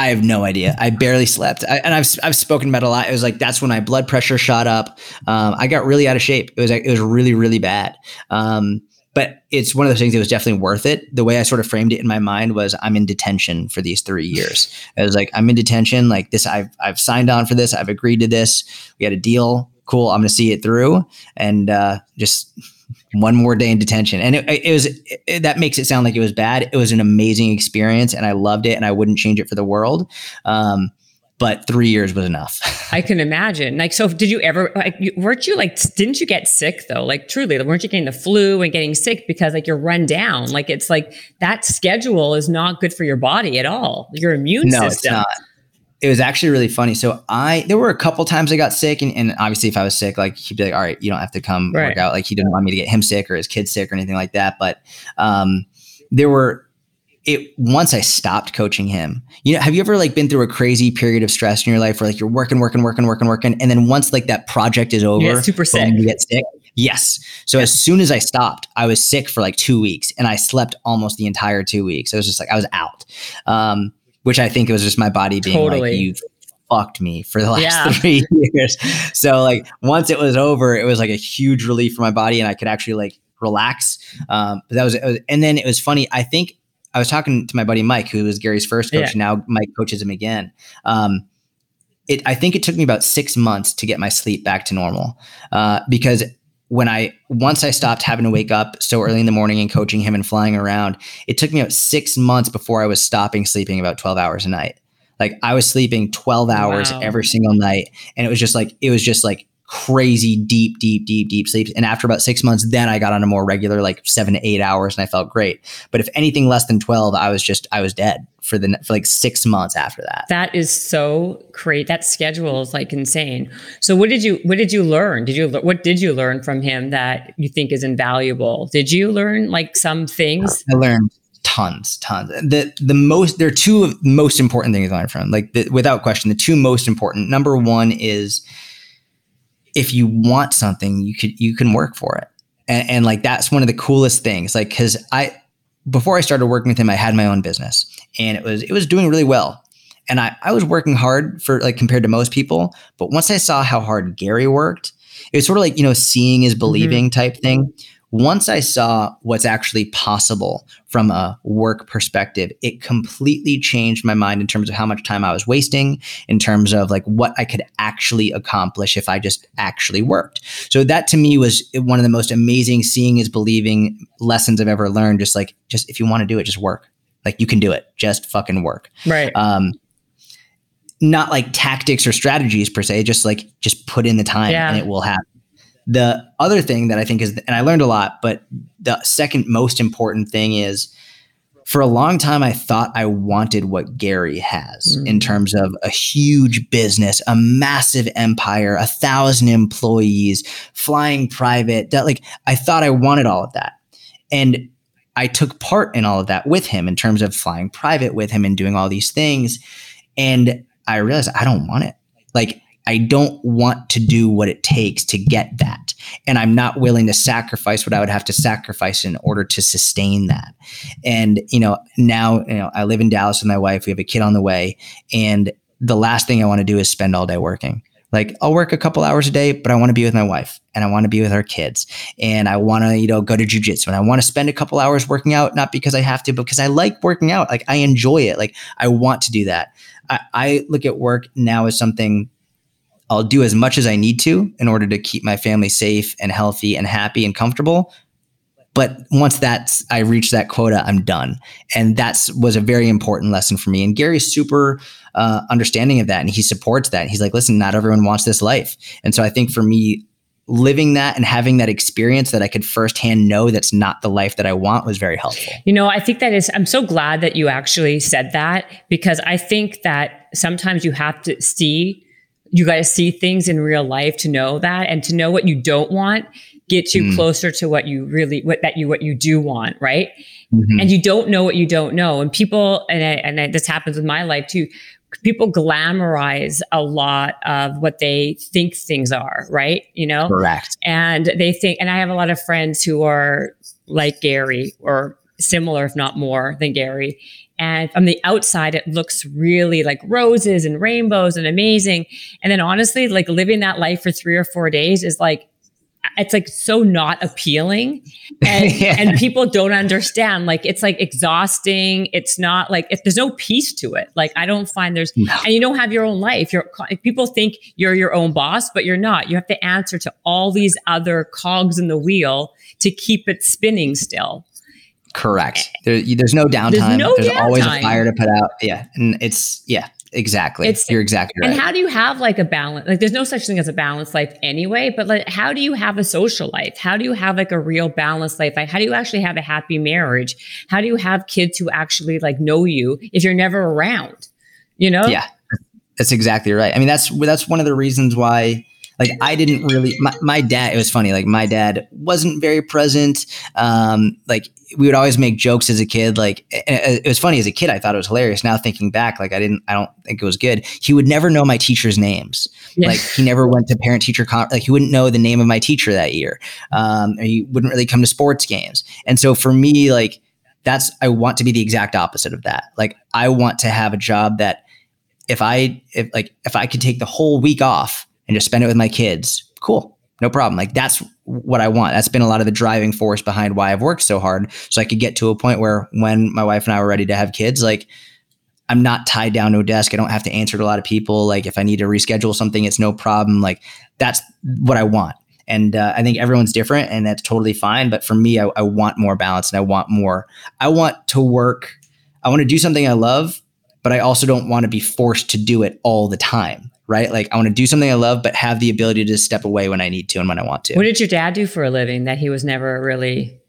I have no idea. I barely slept, I, and I've I've spoken about it a lot. It was like that's when my blood pressure shot up. Um, I got really out of shape. It was like it was really really bad. Um, but it's one of those things that was definitely worth it. The way I sort of framed it in my mind was I'm in detention for these three years. I was like I'm in detention. Like this, I've I've signed on for this. I've agreed to this. We had a deal. Cool. I'm going to see it through, and uh, just one more day in detention and it, it was it, that makes it sound like it was bad it was an amazing experience and i loved it and i wouldn't change it for the world um, but three years was enough I can imagine. Like, so did you ever? Like, you, weren't you like? Didn't you get sick though? Like, truly, weren't you getting the flu and getting sick because like you're run down? Like, it's like that schedule is not good for your body at all. Your immune no it's system. not it was actually really funny so i there were a couple times i got sick and, and obviously if i was sick like he'd be like all right you don't have to come Right. work out like he didn't want me to get him sick or his kid sick or anything like that but um there were it once I stopped coaching him. You know, have you ever like been through a crazy period of stress in your life where like you're working, working, working, working, working, and then once like that project is over, get super sick. you get sick. Yes. So as soon as I stopped, I was sick for like two weeks, and I slept almost the entire two weeks. I was just like I was out, um, which I think it was just my body being Totally. like, "You fucked me for the last Yeah. three years." So like once it was over, it was like a huge relief for my body, and I could actually like relax. Um, but that was, it was, and then it was funny. I think I was talking to my buddy Mike, who was Gary's first coach. Yeah. and Now Mike coaches him again. Um, it, I think it took me about six months to get my sleep back to normal uh, because when I once I stopped having to wake up so early in the morning and coaching him and flying around, it took me about six months before I was stopping sleeping about twelve hours a night. Like I was sleeping twelve hours Wow. every single night, and it was just like it was just like crazy deep, deep, deep, deep sleep. And after about six months, then I got on a more regular, like seven to eight hours, and I felt great. But if anything less than twelve, I was just I was dead for the for like six months after that. That is so great. That schedule is like insane. So what did you what did you learn? Did you what did you learn from him that you think is invaluable? Did you learn like some things? I learned tons, tons. The the most there are two most important things I learned from. Like the, without question, the two most important. Number one is if you want something, you could you can work for it. And, and like that's one of the coolest things. Like because I before I started working with him, I had my own business and it was it was doing really well. And I, I was working hard for like compared to most people. But once I saw how hard Gary worked, it was sort of like, you know, seeing is believing mm-hmm. type thing once I saw what's actually possible from a work perspective, it completely changed my mind in terms of how much time I was wasting, in terms of like what I could actually accomplish if I just actually worked. So that to me was one of the most amazing seeing is believing lessons I've ever learned. Just like, just if you want to do it, just work. Like you can do it. Just fucking work. Right. Um, not like tactics or strategies per se, just like just put in the time yeah. and it will happen. The other thing that I think is, and I learned a lot, but the second most important thing is for a long time, I thought I wanted what Gary has mm. in terms of a huge business, a massive empire, a thousand employees, flying private. That like I thought I wanted all of that. And I took part in all of that with him in terms of flying private with him and doing all these things. And I realized I don't want it. Like I don't want to do what it takes to get that. And I'm not willing to sacrifice what I would have to sacrifice in order to sustain that. And, you know, now, you know, I live in Dallas with my wife. We have a kid on the way. And the last thing I want to do is spend all day working. Like I'll work a couple hours a day, but I want to be with my wife and I want to be with our kids. And I want to, you know, go to jujitsu and I want to spend a couple hours working out, not because I have to, but because I like working out. Like I enjoy it. Like I want to do that. I, I look at work now as something I'll do as much as I need to in order to keep my family safe and healthy and happy and comfortable. But once that's I reach that quota, I'm done. And that's was a very important lesson for me. And Gary's super uh, understanding of that, and he supports that. He's like, listen, not everyone wants this life. And so I think for me, living that and having that experience that I could firsthand know that's not the life that I want was very helpful. You know, I think that is, I'm so glad that you actually said that because I think that sometimes you have to see you got to see things in real life to know that and to know what you don't want gets you mm. closer to what you really what that you what you do want right mm-hmm. and you don't know what you don't know and people and I, and I, this happens with my life too people glamorize a lot of what they think things are right you know correct and they think and i have a lot of friends who are like gary or similar if not more than gary and from the outside, it looks really like roses and rainbows and amazing. And then honestly, like living that life for three or four days is like, it's like so not appealing and, yeah. and people don't understand like it's like exhausting it's not like if there's no peace to it like i don't find there's no. and you don't have your own life you're people think you're your own boss but you're not you have to answer to all these other cogs in the wheel to keep it spinning still Correct. Eh, there, there's no downtime. There's, no there's downtime. always a fire to put out. Yeah, and it's yeah, exactly. It's, You're exactly right. And how do you have like a balance? Like, there's no such thing as a balanced life anyway. But like, how do you have a social life? How do you have like a real balanced life? Like, how do you actually have a happy marriage? How do you have kids who actually like know you if you're never around? You know? Yeah, that's exactly right. I mean, that's that's one of the reasons why like I didn't really my, my, dad it was funny like my dad wasn't very present. Um like we would always make jokes as a kid like it, was funny as a kid I thought it was hilarious. Now thinking back like I didn't I don't think it was good. He would never know my teachers names. Yeah. like he never went to parent teacher con- like he wouldn't know the name of my teacher that year. Um he wouldn't really come to sports games. And so for me like that's I want to be the exact opposite of that. Like I want to have a job that if I if like if I could take the whole week off and just spend it with my kids, cool. No problem. Like that's what I want. That's been a lot of the driving force behind why I've worked so hard. So I could get to a point where when my wife and I were ready to have kids, like I'm not tied down to a desk. I don't have to answer to a lot of people. Like if I need to reschedule something, it's no problem. Like that's what I want. And uh, I think everyone's different and that's totally fine. But for me, I, I want more balance and I want more. I want to work. I want to do something I love but I also don't want to be forced to do it all the time. Right. Like I want to do something I love, but have the ability to step away when I need to and when I want to. What did your dad do for a living that he was never really?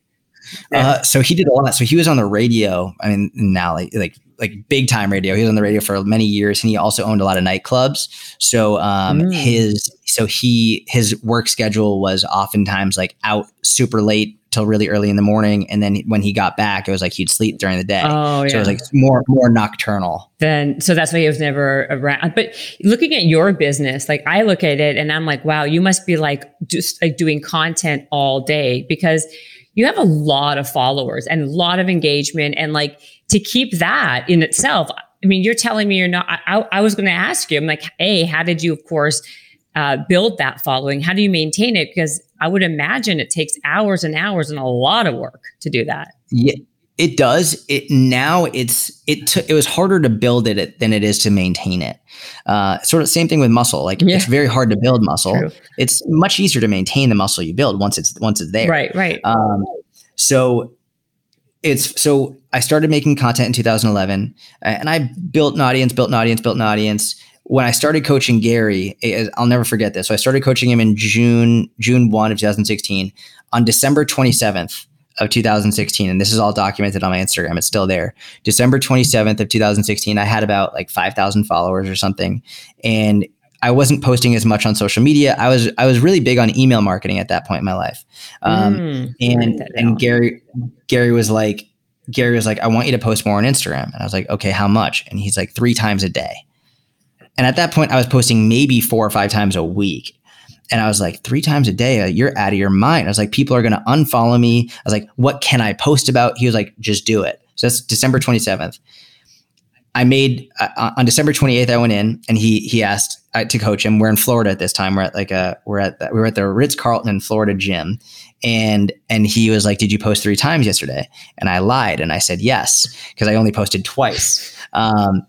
Uh, so he did a lot. So he was on the radio. I mean, now like, like like big time radio. He was on the radio for many years, and he also owned a lot of nightclubs. So um, mm. his so he his work schedule was oftentimes like out super late till really early in the morning, and then when he got back, it was like he'd sleep during the day. Oh, yeah. So it was like more more nocturnal. Then so that's why he was never around. But looking at your business, like I look at it, and I'm like, wow, you must be like just like doing content all day because you have a lot of followers and a lot of engagement and like to keep that in itself. I mean, you're telling me you're not, I, I was going to ask you, I'm like, A, how did you, of course, uh, build that following? How do you maintain it? Because I would imagine it takes hours and hours and a lot of work to do that. Yeah, it does. It now it's it t- it was harder to build it than it is to maintain it. Uh, sort of same thing with muscle. Like yeah. it's very hard to build muscle. True. It's much easier to maintain the muscle you build once it's once it's there. Right. Right. Um, so it's so I started making content in 2011 and I built an audience, built an audience, built an audience. When I started coaching Gary, I'll never forget this. So I started coaching him in June, June 1 of 2016. On December 27th of 2016, and this is all documented on my Instagram, it's still there. December 27th of 2016, I had about like 5,000 followers or something. And I wasn't posting as much on social media. I was I was really big on email marketing at that point in my life. Um, mm, and and Gary Gary was like Gary was like, I want you to post more on Instagram. And I was like, okay, how much? And he's like, three times a day. And at that point, I was posting maybe four or five times a week. And I was like, three times a day, uh, you're out of your mind. I was like, people are going to unfollow me. I was like, what can I post about? He was like, just do it. So that's December 27th. I made uh, uh on December 28th. I went in and he he asked uh, to coach him. We're in Florida at this time. We're at like a we're at the, we were at the Ritz Carlton in Florida gym, and and he was like, "Did you post three times yesterday?" And I lied and I said yes because I only posted twice. Um,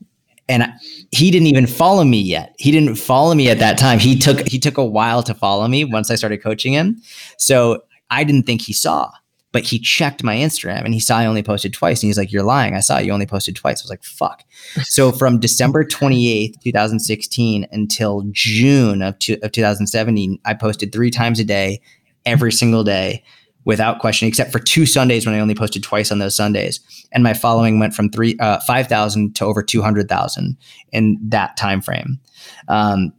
and he didn't even follow me yet. He didn't follow me at that time. He took he took a while to follow me once I started coaching him. So I didn't think he saw but he checked my Instagram and he saw I only posted twice. And he's like, You're lying. I saw you only posted twice. I was like, Fuck. so from December 28th, 2016 until June of, two, of 2017, I posted three times a day, every single day without question, except for two Sundays when I only posted twice on those Sundays. And my following went from three, uh, 5,000 to over 200,000 in that time frame. Um,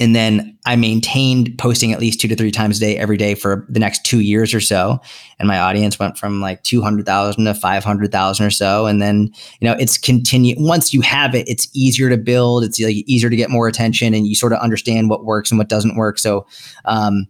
and then I maintained posting at least two to three times a day every day for the next two years or so. And my audience went from like 200,000 to 500,000 or so. And then, you know, it's continue. Once you have it, it's easier to build. It's like easier to get more attention and you sort of understand what works and what doesn't work. So, um,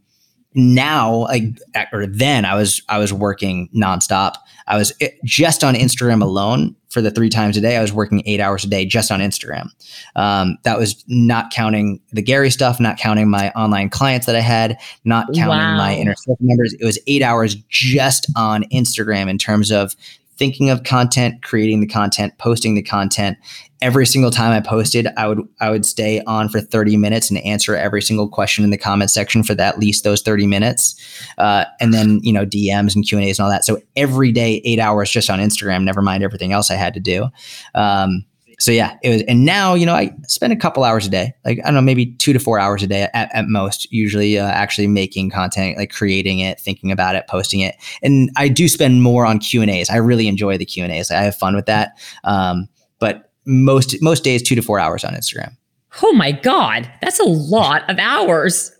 now like or then i was i was working nonstop i was eh, just on instagram alone for the three times a day i was working eight hours a day just on instagram um, that was not counting the gary stuff not counting my online clients that i had not counting wow. my inner circle members it was eight hours just on instagram in terms of thinking of content, creating the content, posting the content. Every single time I posted, I would I would stay on for 30 minutes and answer every single question in the comment section for at least those 30 minutes, uh, and then you know DMs and Q and A's and all that. So every day, eight hours just on Instagram. Never mind everything else I had to do. Um, so yeah, it was, and now you know I spend a couple hours a day, like I don't know, maybe two to four hours a day at, at most. Usually, uh, actually making content, like creating it, thinking about it, posting it, and I do spend more on Q and A's. I really enjoy the Q and A's. I have fun with that. Um, but most most days, two to four hours on Instagram. Oh my god, that's a lot of hours.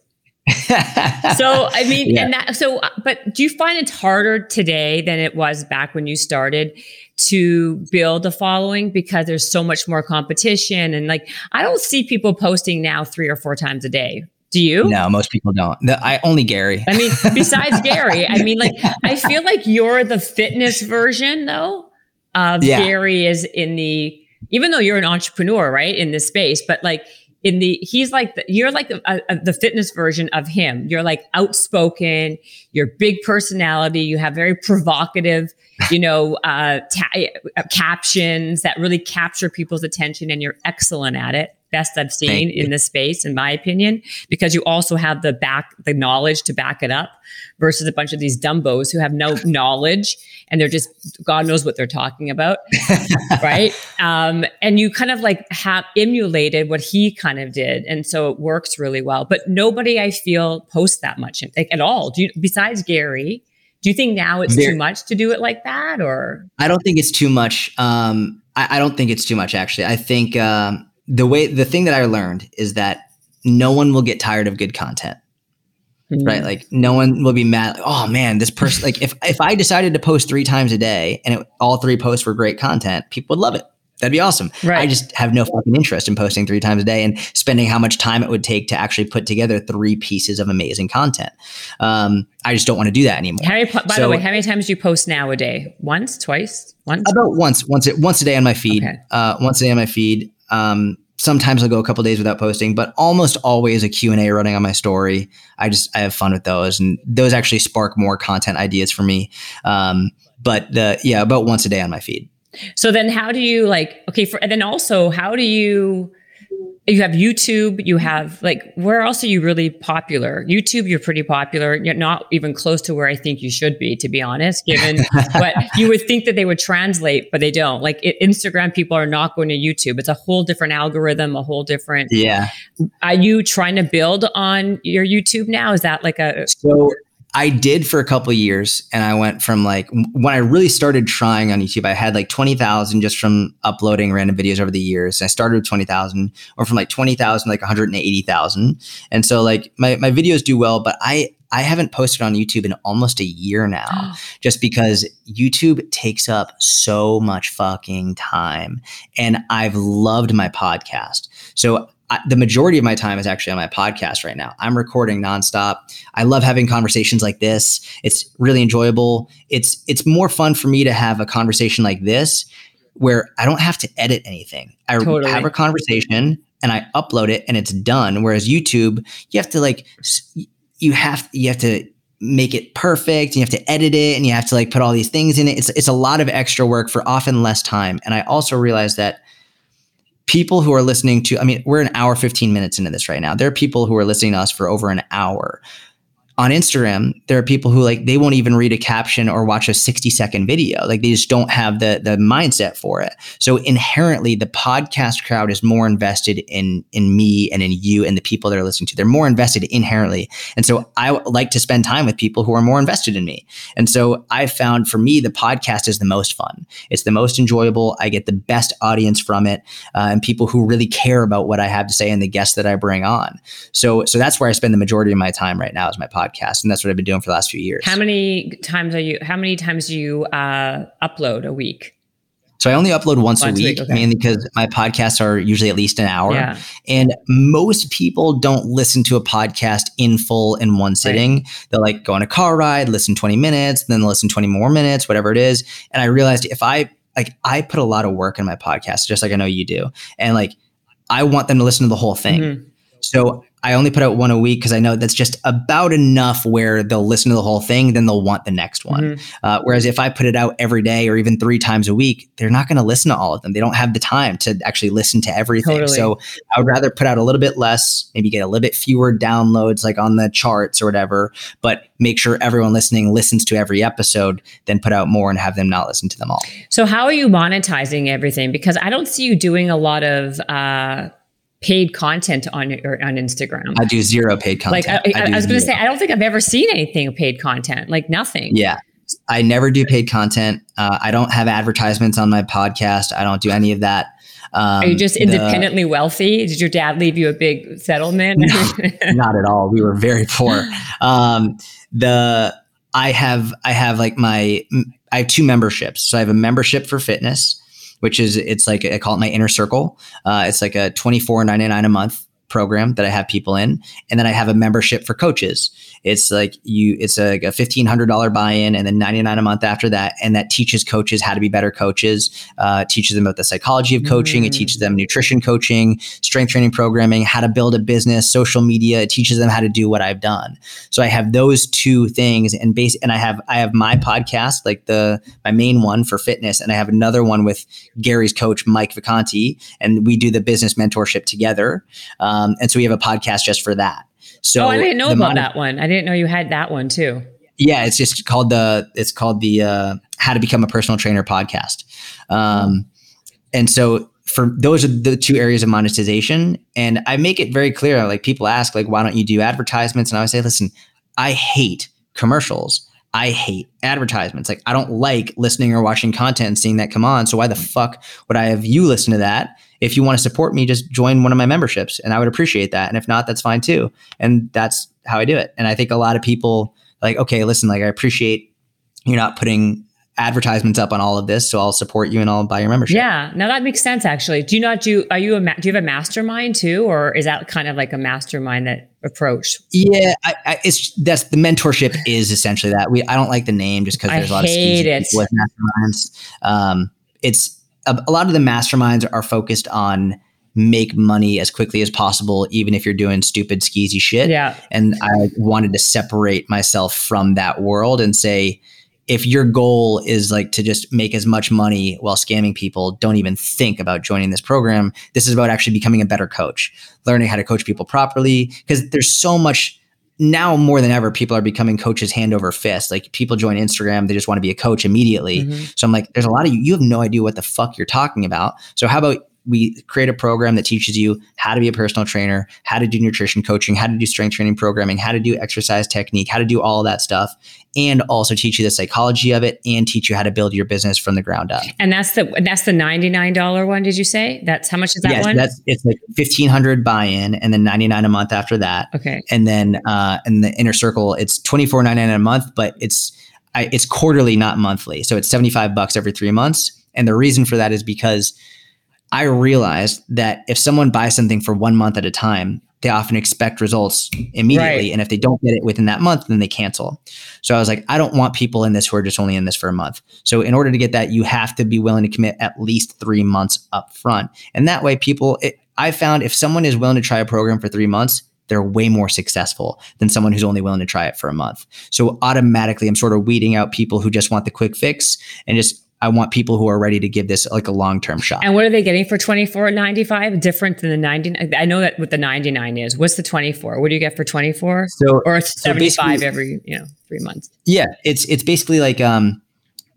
so I mean, yeah. and that so, but do you find it's harder today than it was back when you started to build a following because there's so much more competition and like I don't see people posting now three or four times a day. Do you? No, most people don't. I only Gary. I mean, besides Gary, I mean, like I feel like you're the fitness version though. Of yeah. Gary is in the even though you're an entrepreneur, right, in this space, but like in the he's like the, you're like the, uh, uh, the fitness version of him. You're like outspoken. You're big personality. You have very provocative you know uh, ta- uh, captions that really capture people's attention and you're excellent at it best I've seen in this space, in my opinion, because you also have the back, the knowledge to back it up versus a bunch of these dumbos who have no knowledge and they're just, God knows what they're talking about. right. Um, and you kind of like have emulated what he kind of did. And so it works really well. But nobody I feel posts that much like at all. Do you, besides Gary, do you think now it's there, too much to do it like that or? I don't think it's too much. Um, I, I don't think it's too much actually. I think, um, the way the thing that I learned is that no one will get tired of good content. Mm-hmm. Right. Like no one will be mad. Like, oh man, this person, like if, if I decided to post three times a day and it, all three posts were great content, people would love it. That'd be awesome. Right. I just have no fucking interest in posting three times a day and spending how much time it would take to actually put together three pieces of amazing content. Um, I just don't want to do that anymore. How many, by so, the way, how many times do you post now a day? Once, twice, once? About once, once, once a day on my feed. Okay. Uh, once a day on my feed. Um, sometimes I'll go a couple days without posting, but almost always a Q&A running on my story. I just, I have fun with those and those actually spark more content ideas for me. Um, but the, yeah, about once a day on my feed. So then how do you like, okay, for, and then also how do you, you have YouTube, you have like where else are you really popular? YouTube, you're pretty popular. You're not even close to where I think you should be, to be honest, given what you would think that they would translate, but they don't. Like it, Instagram, people are not going to YouTube. It's a whole different algorithm, a whole different. Yeah. Are you trying to build on your YouTube now? Is that like a so I did for a couple years, and I went from like when I really started trying on YouTube, I had like twenty thousand just from uploading random videos over the years. I started with twenty thousand, or from like twenty thousand, like one hundred and eighty thousand, and so like my my videos do well, but I I haven't posted on YouTube in almost a year now, just because YouTube takes up so much fucking time, and I've loved my podcast, so I, the majority of my time is actually on my podcast right now. I'm recording nonstop. I love having conversations like this. It's really enjoyable. It's it's more fun for me to have a conversation like this where I don't have to edit anything. I totally. have a conversation and I upload it and it's done. Whereas YouTube, you have to like you have you have to make it perfect. You have to edit it and you have to like put all these things in it. It's it's a lot of extra work for often less time. And I also realize that people who are listening to, I mean, we're an hour, 15 minutes into this right now. There are people who are listening to us for over an hour on Instagram, there are people who like they won't even read a caption or watch a 60 second video. Like they just don't have the the mindset for it. So inherently the podcast crowd is more invested in in me and in you and the people that are listening to. They're more invested inherently. And so I like to spend time with people who are more invested in me. And so I found for me the podcast is the most fun. It's the most enjoyable. I get the best audience from it uh, and people who really care about what I have to say and the guests that I bring on. So so that's where I spend the majority of my time right now is my podcast podcast, and that's what I've been doing for the last few years. How many times are you? How many times do you uh, upload a week? So I only upload once, once a week, week okay. mainly because my podcasts are usually at least an hour. Yeah. And most people don't listen to a podcast in full in one sitting. Right. They'll like go on a car ride, listen 20 minutes, then listen 20 more minutes, whatever it is. And I realized if I like I put a lot of work in my podcast, just like I know you do. And like I want them to listen to the whole thing. Mm-hmm. So I only put out one a week because I know that's just about enough where they'll listen to the whole thing, then they'll want the next one. Mm-hmm. Uh, whereas if I put it out every day or even three times a week, they're not going to listen to all of them. They don't have the time to actually listen to everything. Totally. So I would rather put out a little bit less, maybe get a little bit fewer downloads like on the charts or whatever, but make sure everyone listening listens to every episode, then put out more and have them not listen to them all. So how are you monetizing everything? Because I don't see you doing a lot of, uh, paid content on on Instagram. I do zero paid content. Like I, I, I was going to say, I don't think I've ever seen anything paid content. Like nothing. Yeah, I never do paid content. Uh, I don't have advertisements on my podcast. I don't do any of that. Um, Are you just independently the, wealthy? Did your dad leave you a big settlement? no, not at all. We were very poor. Um, the I have I have like my I have two memberships. So I have a membership for fitness which is it's like I call it my inner circle. Uh, it's like a twenty four ninety nine a month program that I have people in, and then I have a membership for coaches. It's like you, it's a, a fifteen hundred dollar buy in, and then ninety nine a month after that, and that teaches coaches how to be better coaches. Uh, teaches them about the psychology of coaching. Mm. It teaches them nutrition coaching, strength training programming, how to build a business, social media. It teaches them how to do what I've done. So I have those two things, and base, and I have I have my podcast, like the my main one for fitness, and I have another one with Gary's coach Mike Vacanti, and we do the business mentorship together. Um, and so we have a podcast just for that. So oh, I didn't know about mon- that one. I didn't know you had that one too. Yeah, it's just called the it's called the uh, How to Become a Personal Trainer podcast. Um, and so for those are the two areas of monetization, and I make it very clear. Like people ask, like, why don't you do advertisements? And I would say, listen, I hate commercials. I hate advertisements. Like I don't like listening or watching content and seeing that come on. So why the fuck would I have you listen to that? If you want to support me, just join one of my memberships and I would appreciate that. And if not, that's fine too. And that's how I do it. And I think a lot of people like, okay, listen, like I appreciate you're not putting advertisements up on all of this, so I'll support you and I'll buy your membership. Yeah, now that makes sense. Actually, do you not do? Are you a do you have a mastermind too, or is that kind of like a mastermind that approach? Yeah, I, I, it's that's the mentorship is essentially that. We I don't like the name just because there's a lot of it. with masterminds. Um, it's a, a lot of the masterminds are focused on make money as quickly as possible, even if you're doing stupid, skeezy shit. Yeah. And I wanted to separate myself from that world and say, if your goal is like to just make as much money while scamming people, don't even think about joining this program. This is about actually becoming a better coach, learning how to coach people properly. Because there's so much now more than ever, people are becoming coaches hand over fist. Like people join Instagram, they just want to be a coach immediately. Mm-hmm. So I'm like, there's a lot of you, you have no idea what the fuck you're talking about. So how about we create a program that teaches you how to be a personal trainer, how to do nutrition coaching, how to do strength training programming, how to do exercise technique, how to do all that stuff, and also teach you the psychology of it and teach you how to build your business from the ground up. And that's the that's the ninety nine dollar one. Did you say that's how much is that yes, one? That's it's like fifteen hundred buy in, and then ninety nine a month after that. Okay, and then uh, in the inner circle, it's twenty four ninety nine a month, but it's I, it's quarterly, not monthly. So it's seventy five bucks every three months. And the reason for that is because I realized that if someone buys something for one month at a time, they often expect results immediately. Right. And if they don't get it within that month, then they cancel. So I was like, I don't want people in this who are just only in this for a month. So in order to get that, you have to be willing to commit at least three months up front. And that way, people, it, I found if someone is willing to try a program for three months, they're way more successful than someone who's only willing to try it for a month. So automatically, I'm sort of weeding out people who just want the quick fix and just I want people who are ready to give this like a long term shot. And what are they getting for twenty four ninety five? Different than the ninety. I know that what the ninety nine is. What's the twenty four? What do you get for twenty four? So or seventy five so every you know three months. Yeah, it's it's basically like um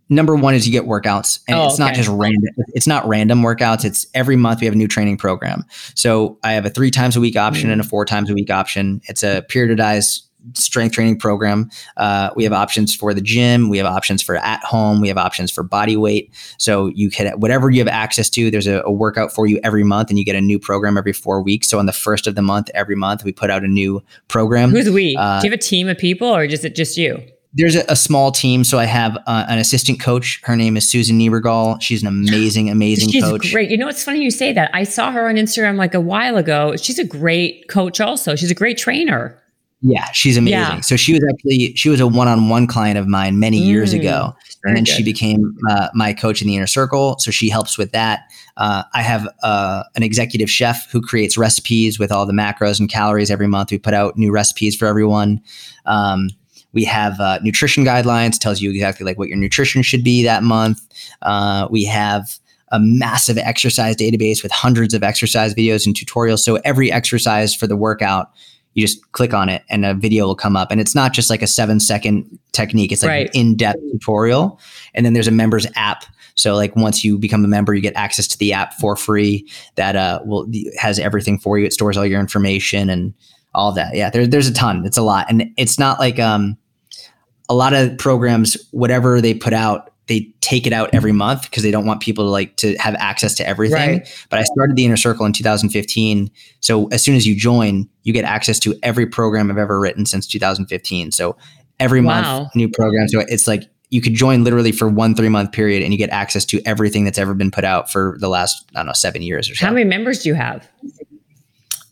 number one is you get workouts and oh, it's okay. not just random it's not random workouts it's every month we have a new training program so i have a three times a week option mm. and a four times a week option it's a periodized strength training program. Uh, we have options for the gym. We have options for at home. We have options for body weight. So you can whatever you have access to. There's a, a, workout for you every month, and you get a new program every four weeks. So on the first of the month, every month we put out a new program. Who's we? Uh, Do you have a team of people, or is it just you? There's a, a small team, so I have uh, an assistant coach. Her name is Susan Niebergall. She's an amazing, amazing She's coach. Great. You know, it's funny you say that. I saw her on Instagram like a while ago. She's a great coach. Also, she's a great trainer. Yeah, she's amazing. Yeah. So she was actually she was a one-on-one client of mine many mm, years ago, and then good. she became uh, my coach in the inner circle. So she helps with that. Uh, I have uh, an executive chef who creates recipes with all the macros and calories every month. We put out new recipes for everyone. Um, we have uh, nutrition guidelines, tells you exactly like what your nutrition should be that month. Uh, we have a massive exercise database with hundreds of exercise videos and tutorials. So every exercise for the workout you just click on it and a video will come up. And it's not just like a seven second technique, it's like right. an in depth tutorial. And then there's a members app. So like once you become a member, you get access to the app for free that uh, will has everything for you. It stores all your information and all that. Yeah, there, there's a ton. It's a lot. And it's not like um, a lot of programs, whatever they put out, they take it out every month because they don't want people to like to have access to everything. Right. But I started the inner circle in 2015. So as soon as you join, you get access to every program I've ever written since 2015. So every wow. month, new program. So it's like you could join literally for one three month period and you get access to everything that's ever been put out for the last, I don't know, seven years or so. How many members do you have?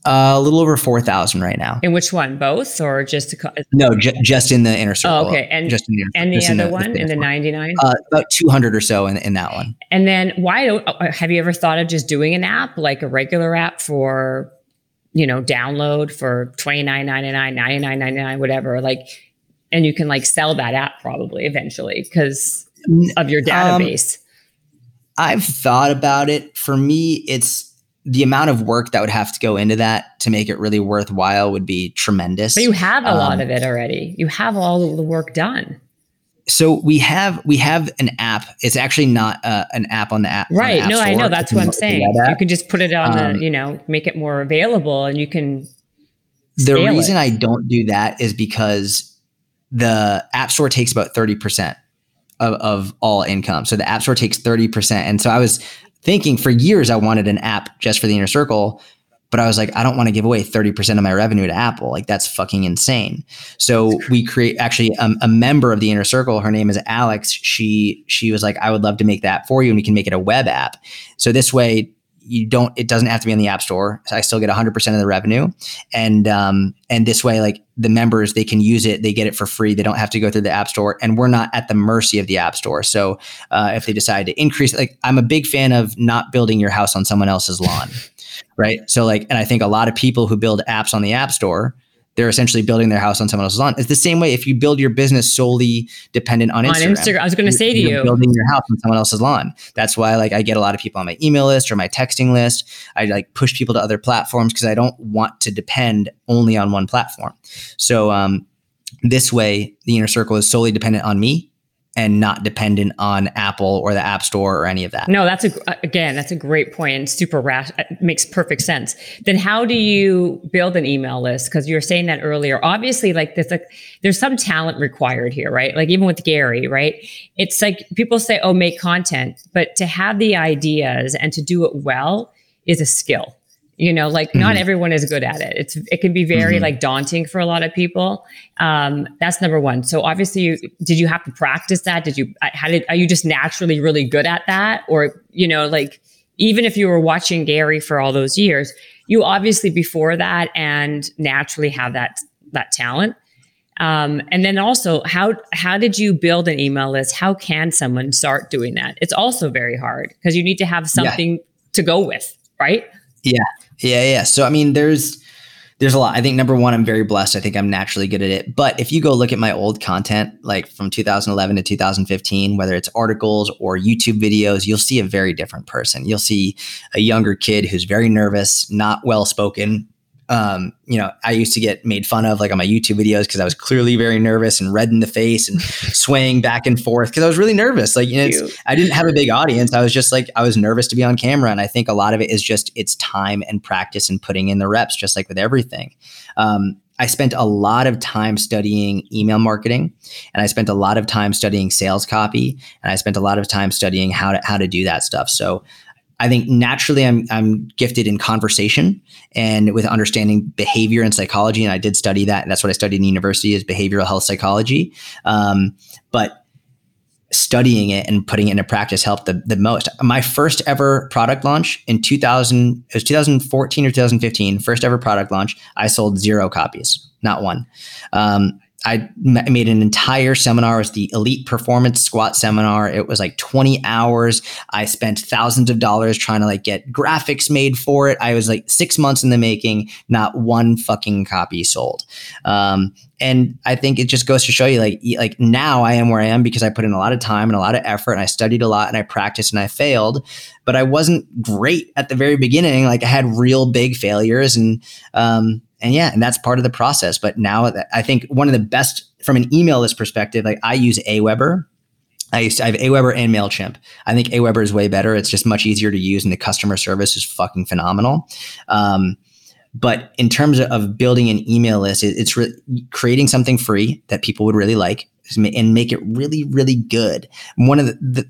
Uh, a little over four thousand right now. In which one? Both or just? A, no, ju- just in the inner circle. Oh, okay. And just in the, and the other in the, one in the ninety nine. Uh, about two hundred or so in, in that one. And then why don't uh, have you ever thought of just doing an app like a regular app for, you know, download for twenty nine ninety nine, ninety nine ninety nine, whatever. Like, and you can like sell that app probably eventually because of your um, database. Um, I've thought about it. For me, it's the amount of work that would have to go into that to make it really worthwhile would be tremendous. But you have a um, lot of it already. You have all of the work done. So we have we have an app. It's actually not uh, an app on the app. Right. The app no, store. I know. That's what I'm saying. You can just put it on um, the, you know, make it more available, and you can. The reason it. I don't do that is because the app store takes about thirty percent of, of all income. So the app store takes 30%. And so I was thinking for years I wanted an app just for the inner circle, but I was like, I don't want to give away 30% of my revenue to Apple. Like that's fucking insane. So we create actually um, a member of the inner circle. Her name is Alex. She, she was like, I would love to make that for you. And we can make it a web app. So this way you don't it doesn't have to be in the app store. So i still get 100% of the revenue. And um and this way like the members they can use it they get it for free. They don't have to go through the app store. And we're not at the mercy of the app store. So uh, if they decide to increase like i'm a big fan of not building your house on someone else's lawn right? So like and i think a lot of people who build apps on the app store they're essentially building their house on someone else's lawn. It's the same way if you build your business solely dependent on Instagram. On Instagram, I was going to say to you, building your house on someone else's lawn. That's why, like, I get a lot of people on my email list or my texting list. I like push people to other platforms because I don't want to depend only on one platform. So, um, this way, the inner circle is solely dependent on me and not dependent on Apple or the App Store or any of that. No, that's a uh, again, that's a great point and super rash uh, makes perfect sense. Then how do you build an email list because you were saying that earlier. Obviously like there's like there's some talent required here, right? Like even with Gary, right? It's like people say oh make content, but to have the ideas and to do it well is a skill you know like mm-hmm. not everyone is good at it. It's it can be very mm-hmm. like daunting for a lot of people. Um that's number one. So obviously you did you have to practice that? Did you how did are you just naturally really good at that? Or you know like even if you were watching gary for all those years you obviously before that and naturally have that that talent. Um, and then also how how did you build an email list? How can someone start doing that? It's also very hard because you need to have something yeah. to go with right? Yeah yeah, yeah. So I mean, there's there's a lot. I think number one, I'm very blessed. I think I'm naturally good at it. But if you go look at my old content, like from 2011 to 2015, whether it's articles or YouTube videos, you'll see a very different person. You'll see a younger kid who's very nervous, not well spoken, um, you know, I used to get made fun of like on my YouTube videos because I was clearly very nervous and red in the face and swaying back and forth because I was really nervous. Like, you know, I didn't have a big audience. I was just like, I was nervous to be on camera. And I think a lot of it is just it's time and practice and putting in the reps, just like with everything. Um, I spent a lot of time studying email marketing and I spent a lot of time studying sales copy and I spent a lot of time studying how to how to do that stuff. So I think naturally I'm I'm gifted in conversation and with understanding behavior and psychology, and I did study that. And that's what I studied in university is behavioral health psychology. Um, but studying it and putting it into practice helped the, the most. My first ever product launch in 2000, it was 2014 or 2015, first ever product launch, I sold zero copies, not one. Um, I made an entire seminar. It was the Elite Performance Squat Seminar. It was like 20 hours. I spent thousands of dollars trying to like get graphics made for it. I was like six months in the making, not one fucking copy sold. Um, and I think it just goes to show you like like now I am where I am because I put in a lot of time and a lot of effort and I studied a lot and I practiced and I failed, but I wasn't great at the very beginning. Like I had real big failures and um, and yeah, and that's part of the process. But now I think one of the best from an email list perspective, like I use Aweber. I used to I have Aweber and Mailchimp. I think Aweber is way better. It's just much easier to use, and the customer service is fucking phenomenal. Um, but in terms of building an email list, it, it's re- creating something free that people would really like and make it really, really good. One of the, the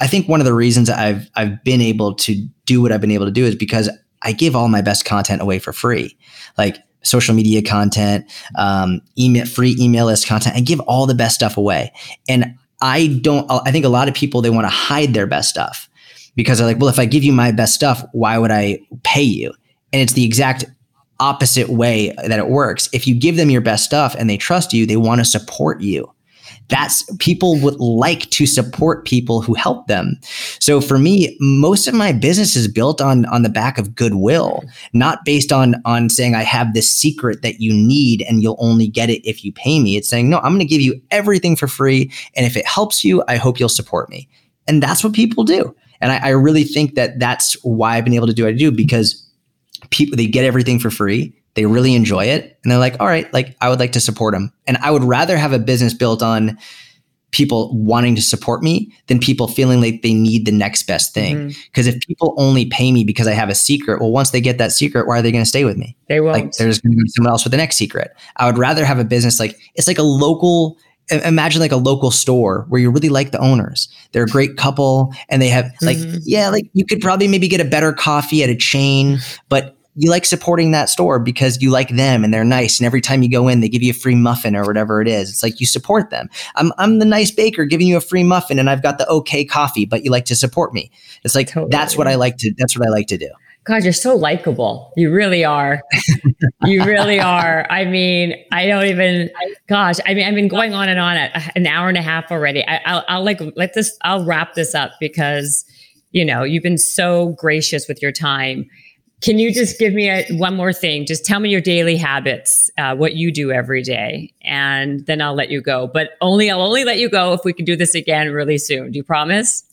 I think one of the reasons I've I've been able to do what I've been able to do is because I give all my best content away for free. Like social media content, um, email, free email list content. I give all the best stuff away. And I don't, I think a lot of people, they want to hide their best stuff because they're like, well, if I give you my best stuff, why would I pay you? And it's the exact opposite way that it works. If you give them your best stuff and they trust you, they want to support you. That's people would like to support people who help them. So for me, most of my business is built on on the back of goodwill, not based on on saying I have this secret that you need and you'll only get it if you pay me. It's saying, no, I'm going to give you everything for free. And if it helps you, I hope you'll support me. And that's what people do. And I, I really think that that's why I've been able to do what I do because people they get everything for free they really enjoy it and they're like all right like i would like to support them and i would rather have a business built on people wanting to support me than people feeling like they need the next best thing because mm-hmm. if people only pay me because i have a secret well once they get that secret why are they going to stay with me they won't like there's going to be someone else with the next secret i would rather have a business like it's like a local imagine like a local store where you really like the owners. They're a great couple and they have like, mm-hmm. yeah, like you could probably maybe get a better coffee at a chain, but you like supporting that store because you like them and they're nice. And every time you go in, they give you a free muffin or whatever it is. It's like you support them. I'm, I'm the nice baker giving you a free muffin and I've got the okay coffee, but you like to support me. It's like, totally. that's what I like to, that's what I like to do. God, you're so likable. You really are. you really are. I mean, I don't even. Gosh, I mean, I've been going on and on at an hour and a half already. I, will I'll like let this. I'll wrap this up because you know you've been so gracious with your time. Can you just give me a, one more thing? Just tell me your daily habits, uh, what you do every day, and then I'll let you go. But only I'll only let you go if we can do this again really soon. Do you promise?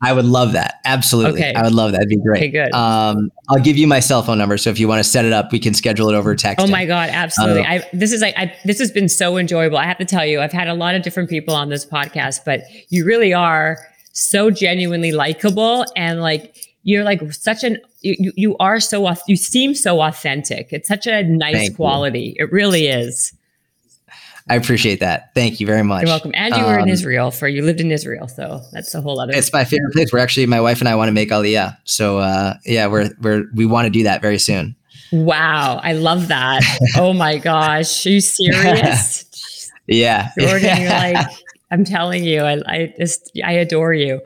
I would love that. Absolutely. Okay. I would love that. That'd be great. Okay, good. Um, I'll give you my cell phone number. So if you want to set it up, we can schedule it over text. Oh my God. Absolutely. Uh, I, this is like, I, this has been so enjoyable. I have to tell you, I've had a lot of different people on this podcast, but you really are so genuinely likable and like, you're like such an, you, you are so, you seem so authentic. It's such a nice Thank quality. You. It really is. I appreciate that. Thank you very much. You're welcome. And you were in um, Israel for you lived in Israel, so that's a whole other. It's my favorite place. We're actually my wife and I want to make Aliyah. So uh, yeah, we're we're we want to do that very soon. Wow, I love that. oh my gosh, are you serious? yeah, Jordan, you're like. I'm telling you, I, I just I adore you.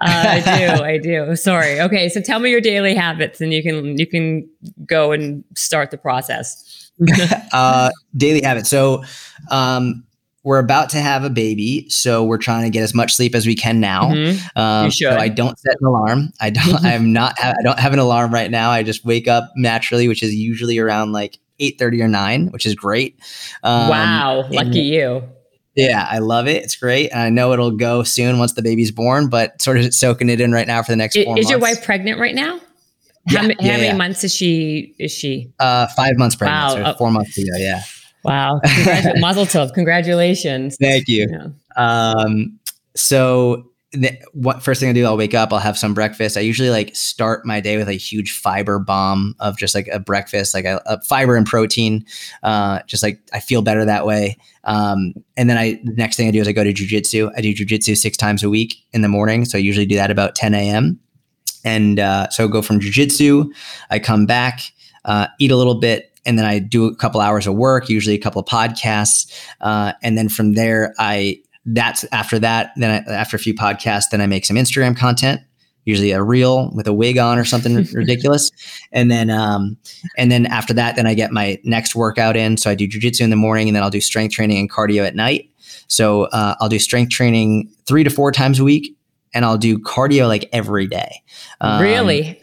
Uh, I do, I do. Sorry. Okay, so tell me your daily habits, and you can you can go and start the process. uh, daily habits. So, um, we're about to have a baby, so we're trying to get as much sleep as we can now. Mm-hmm. Um, you should. So I don't set an alarm. I don't. I'm not. I don't have an alarm right now. I just wake up naturally, which is usually around like eight thirty or nine, which is great. Um, wow, lucky you. Yeah, I love it. It's great. And I know it'll go soon once the baby's born, but sort of soaking it in right now for the next. Is, is your wife pregnant right now? How, yeah, how many yeah. months is she? Is she? Uh, five months pregnant. Wow. So four months ago. Yeah. Wow. Congratu- Mazel tov. Congratulations. Thank you. Yeah. Um, so what first thing I do, I'll wake up, I'll have some breakfast. I usually like start my day with a huge fiber bomb of just like a breakfast, like a, a fiber and protein. Uh, just like I feel better that way. Um, and then I, the next thing I do is I go to jujitsu. I do jujitsu six times a week in the morning. So I usually do that about 10 a.m. And uh, so I go from jujitsu, I come back, uh, eat a little bit, and then I do a couple hours of work, usually a couple of podcasts, uh, and then from there, I that's after that. Then I, after a few podcasts, then I make some Instagram content, usually a reel with a wig on or something ridiculous, and then um, and then after that, then I get my next workout in. So I do jujitsu in the morning, and then I'll do strength training and cardio at night. So uh, I'll do strength training three to four times a week, and I'll do cardio like every day. Um, really?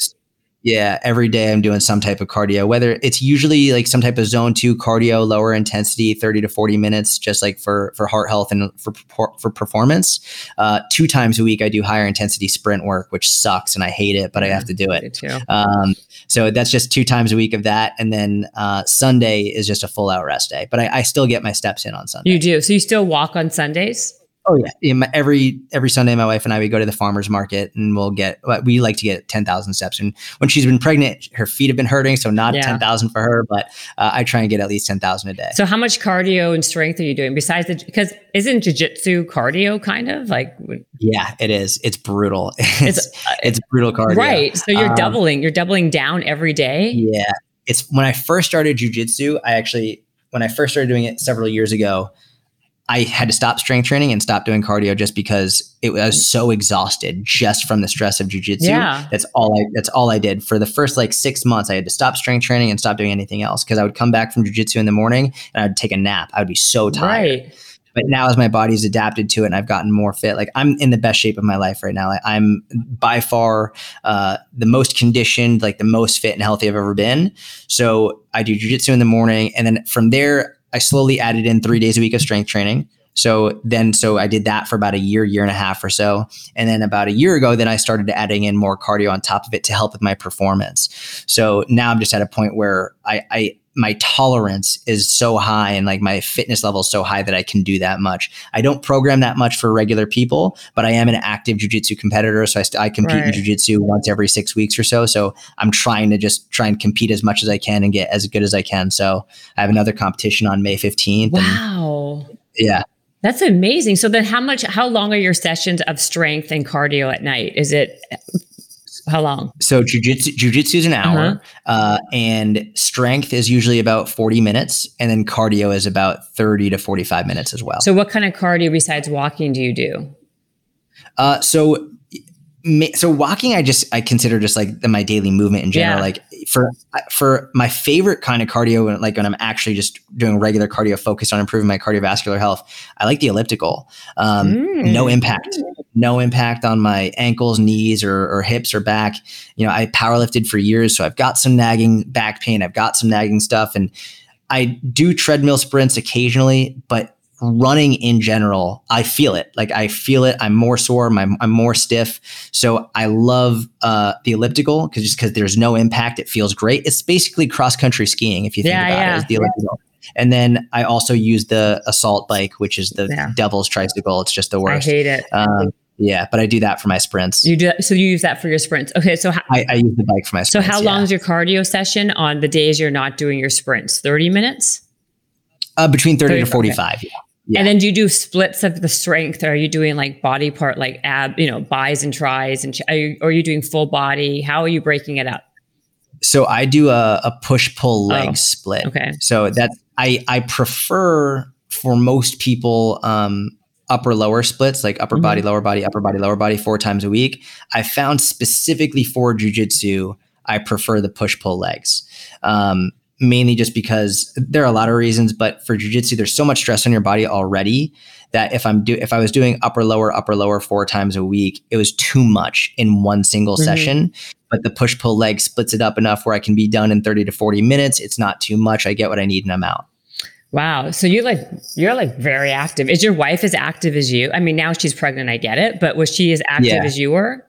Yeah, every day I'm doing some type of cardio, whether it's usually like some type of zone two cardio, lower intensity, 30 to 40 minutes, just like for, for heart health and for, for performance. Uh, two times a week, I do higher intensity sprint work, which sucks and I hate it, but I have to do it. Um, so that's just two times a week of that. And then uh, Sunday is just a full out rest day, but I, I still get my steps in on Sunday. You do. So you still walk on Sundays? Oh yeah, my, every every Sunday, my wife and I we go to the farmers market and we'll get. We like to get ten thousand steps. And when she's been pregnant, her feet have been hurting, so not yeah. ten thousand for her, but uh, I try and get at least ten thousand a day. So how much cardio and strength are you doing besides the? Because isn't jujitsu cardio kind of like? Yeah, it is. It's brutal. It's it's, uh, it's brutal cardio. Right. So you're um, doubling. You're doubling down every day. Yeah. It's when I first started jujitsu. I actually when I first started doing it several years ago. I had to stop strength training and stop doing cardio just because it was so exhausted just from the stress of jujitsu. Yeah. That's all I that's all I did. For the first like six months, I had to stop strength training and stop doing anything else because I would come back from jujitsu in the morning and I'd take a nap. I would be so tired. Right. But now as my body's adapted to it and I've gotten more fit, like I'm in the best shape of my life right now. Like, I'm by far uh, the most conditioned, like the most fit and healthy I've ever been. So I do jujitsu in the morning, and then from there I slowly added in three days a week of strength training. So then, so I did that for about a year, year and a half or so. And then about a year ago, then I started adding in more cardio on top of it to help with my performance. So now I'm just at a point where I, I, my tolerance is so high and like my fitness level is so high that I can do that much. I don't program that much for regular people, but I am an active jujitsu competitor. So I, st- I compete Right. in jujitsu once every six weeks or so. So I'm trying to just try and compete as much as I can and get as good as I can. So I have another competition on May 15th. and Wow. yeah. That's amazing. So then how much how long are your sessions of strength and cardio at night? Is it how long? So jujitsu, jujitsu is an hour, Uh-huh. uh, and strength is usually about 40 minutes, and then cardio is about 30 to 45 minutes as well. So what kind of cardio besides walking do you do? Uh, so, so walking, I just I consider just like the, my daily movement in general. Yeah. Like for for my favorite kind of cardio, when- like when I'm actually just doing regular cardio, focused on improving my cardiovascular health, I like the elliptical. Um, Mm. No impact, no impact on my ankles, knees, or, or hips or back. You know, I powerlifted for years, so I've got some nagging back pain. I've got some nagging stuff, and I do treadmill sprints occasionally, but running in general, I feel it. Like I feel it. I'm more sore. I'm, I'm more stiff. So I love uh, the elliptical because just because there's no impact, it feels great. It's basically cross country skiing if you think Yeah, about yeah. it. Is the elliptical. And then I also use the assault bike, which is the Yeah. devil's tricycle. It's just the worst. I hate it. Um, yeah, but I do that for my sprints. You do so you use that for your sprints. Okay, so how, I, I use the bike for my Sprints, so how yeah. long is your cardio session on the days you're not doing your sprints? 30 minutes? Uh, between 30 to 30, okay. 45. Yeah. Yeah. And then do you do splits of the strength? Or are you doing like body part, like ab, you know, buys and tries? And ch- are you, are you doing full body? How are you breaking it up? So I do a, a push pull leg Oh, split. okay. So that I I prefer for most people um upper lower splits like upper Mhm. body lower body upper body lower body four times a week. I found specifically for jujitsu I prefer the push pull legs. Um mainly just because there are a lot of reasons but for jujitsu there's so much stress on your body already that if I'm do if I was doing upper lower upper lower four times a week it was too much in one single Mhm. session but the push pull leg splits it up enough where I can be done in 30 to 40 minutes. It's not too much. I get what I need and I'm out. Wow. So you like you're like very active. Is your wife as active as you? I mean, now she's pregnant, I get it, but was she as active Yeah. as you were?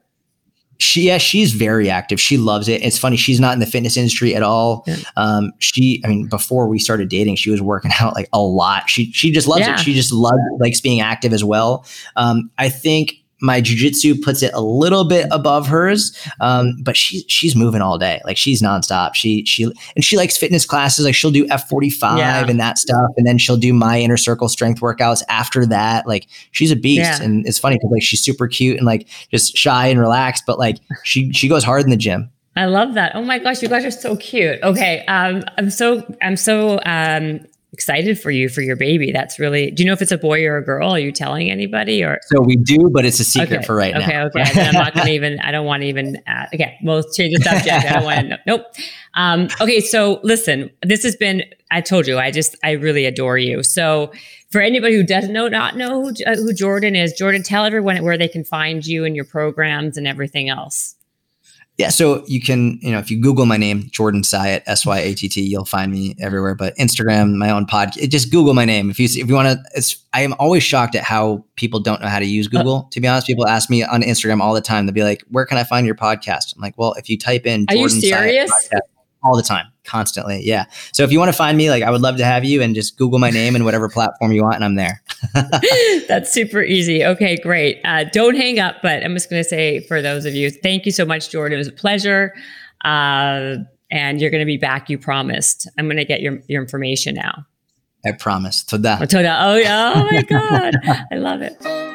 She, yeah, she's very active. She loves it. It's funny. She's not in the fitness industry at all. Yeah. Um, she, I mean, before we started dating, she was working out like a lot. She, she just loves Yeah. it. She just loves likes being active as well. Um, I think my jujitsu puts it a little bit above hers, um, but she's she's moving all day. Like she's nonstop. She she and she likes fitness classes. Like she'll do F forty five and that stuff, and then she'll do my inner circle strength workouts after that. Like she's a beast, Yeah. and it's funny because like she's super cute and like just shy and relaxed, but like she she goes hard in the gym. I love that. Oh my gosh, you guys are so cute. Okay. Um, I'm so I'm so um excited for you for your baby. That's really do you know if it's a boy or a girl? Are you telling anybody or So we do, but it's a secret okay. for right okay, now. Okay, Then I'm not gonna even I don't want to even uh, okay, we'll change the subject. I don't want to know. Nope. Um, okay, so listen, this has been I told you, I just I really adore you. So for anybody who doesn't know, not know who, uh, who Jordan is, Jordan, tell everyone where they can find you and your programs and everything else. Yeah, so you can, you know, if you Google my name, Jordan Syatt, S Y A T T, you'll find me everywhere. But Instagram, my own podcast, just Google my name. If you if you want to, it's I am always shocked at how people don't know how to use uh. Google. to be honest, people ask me on Instagram all the time. They'll be like, "Where can I find your podcast?" I'm like, "Well, if you type in Are you Jordan Syatt serious? podcast," all the time, constantly, yeah. So if you want to find me, like, I would love to have you, and just Google my name and whatever platform you want, and I'm there. That's super easy. Okay, great. Uh, don't hang up, but I'm just going to say for those of you, thank you so much, Jordan. It was a pleasure. Uh, and you're going to be back, you promised. I'm going to get your, your information now. I promise. Toda. Oh, Toda. Oh, yeah. Oh, my God. I love it.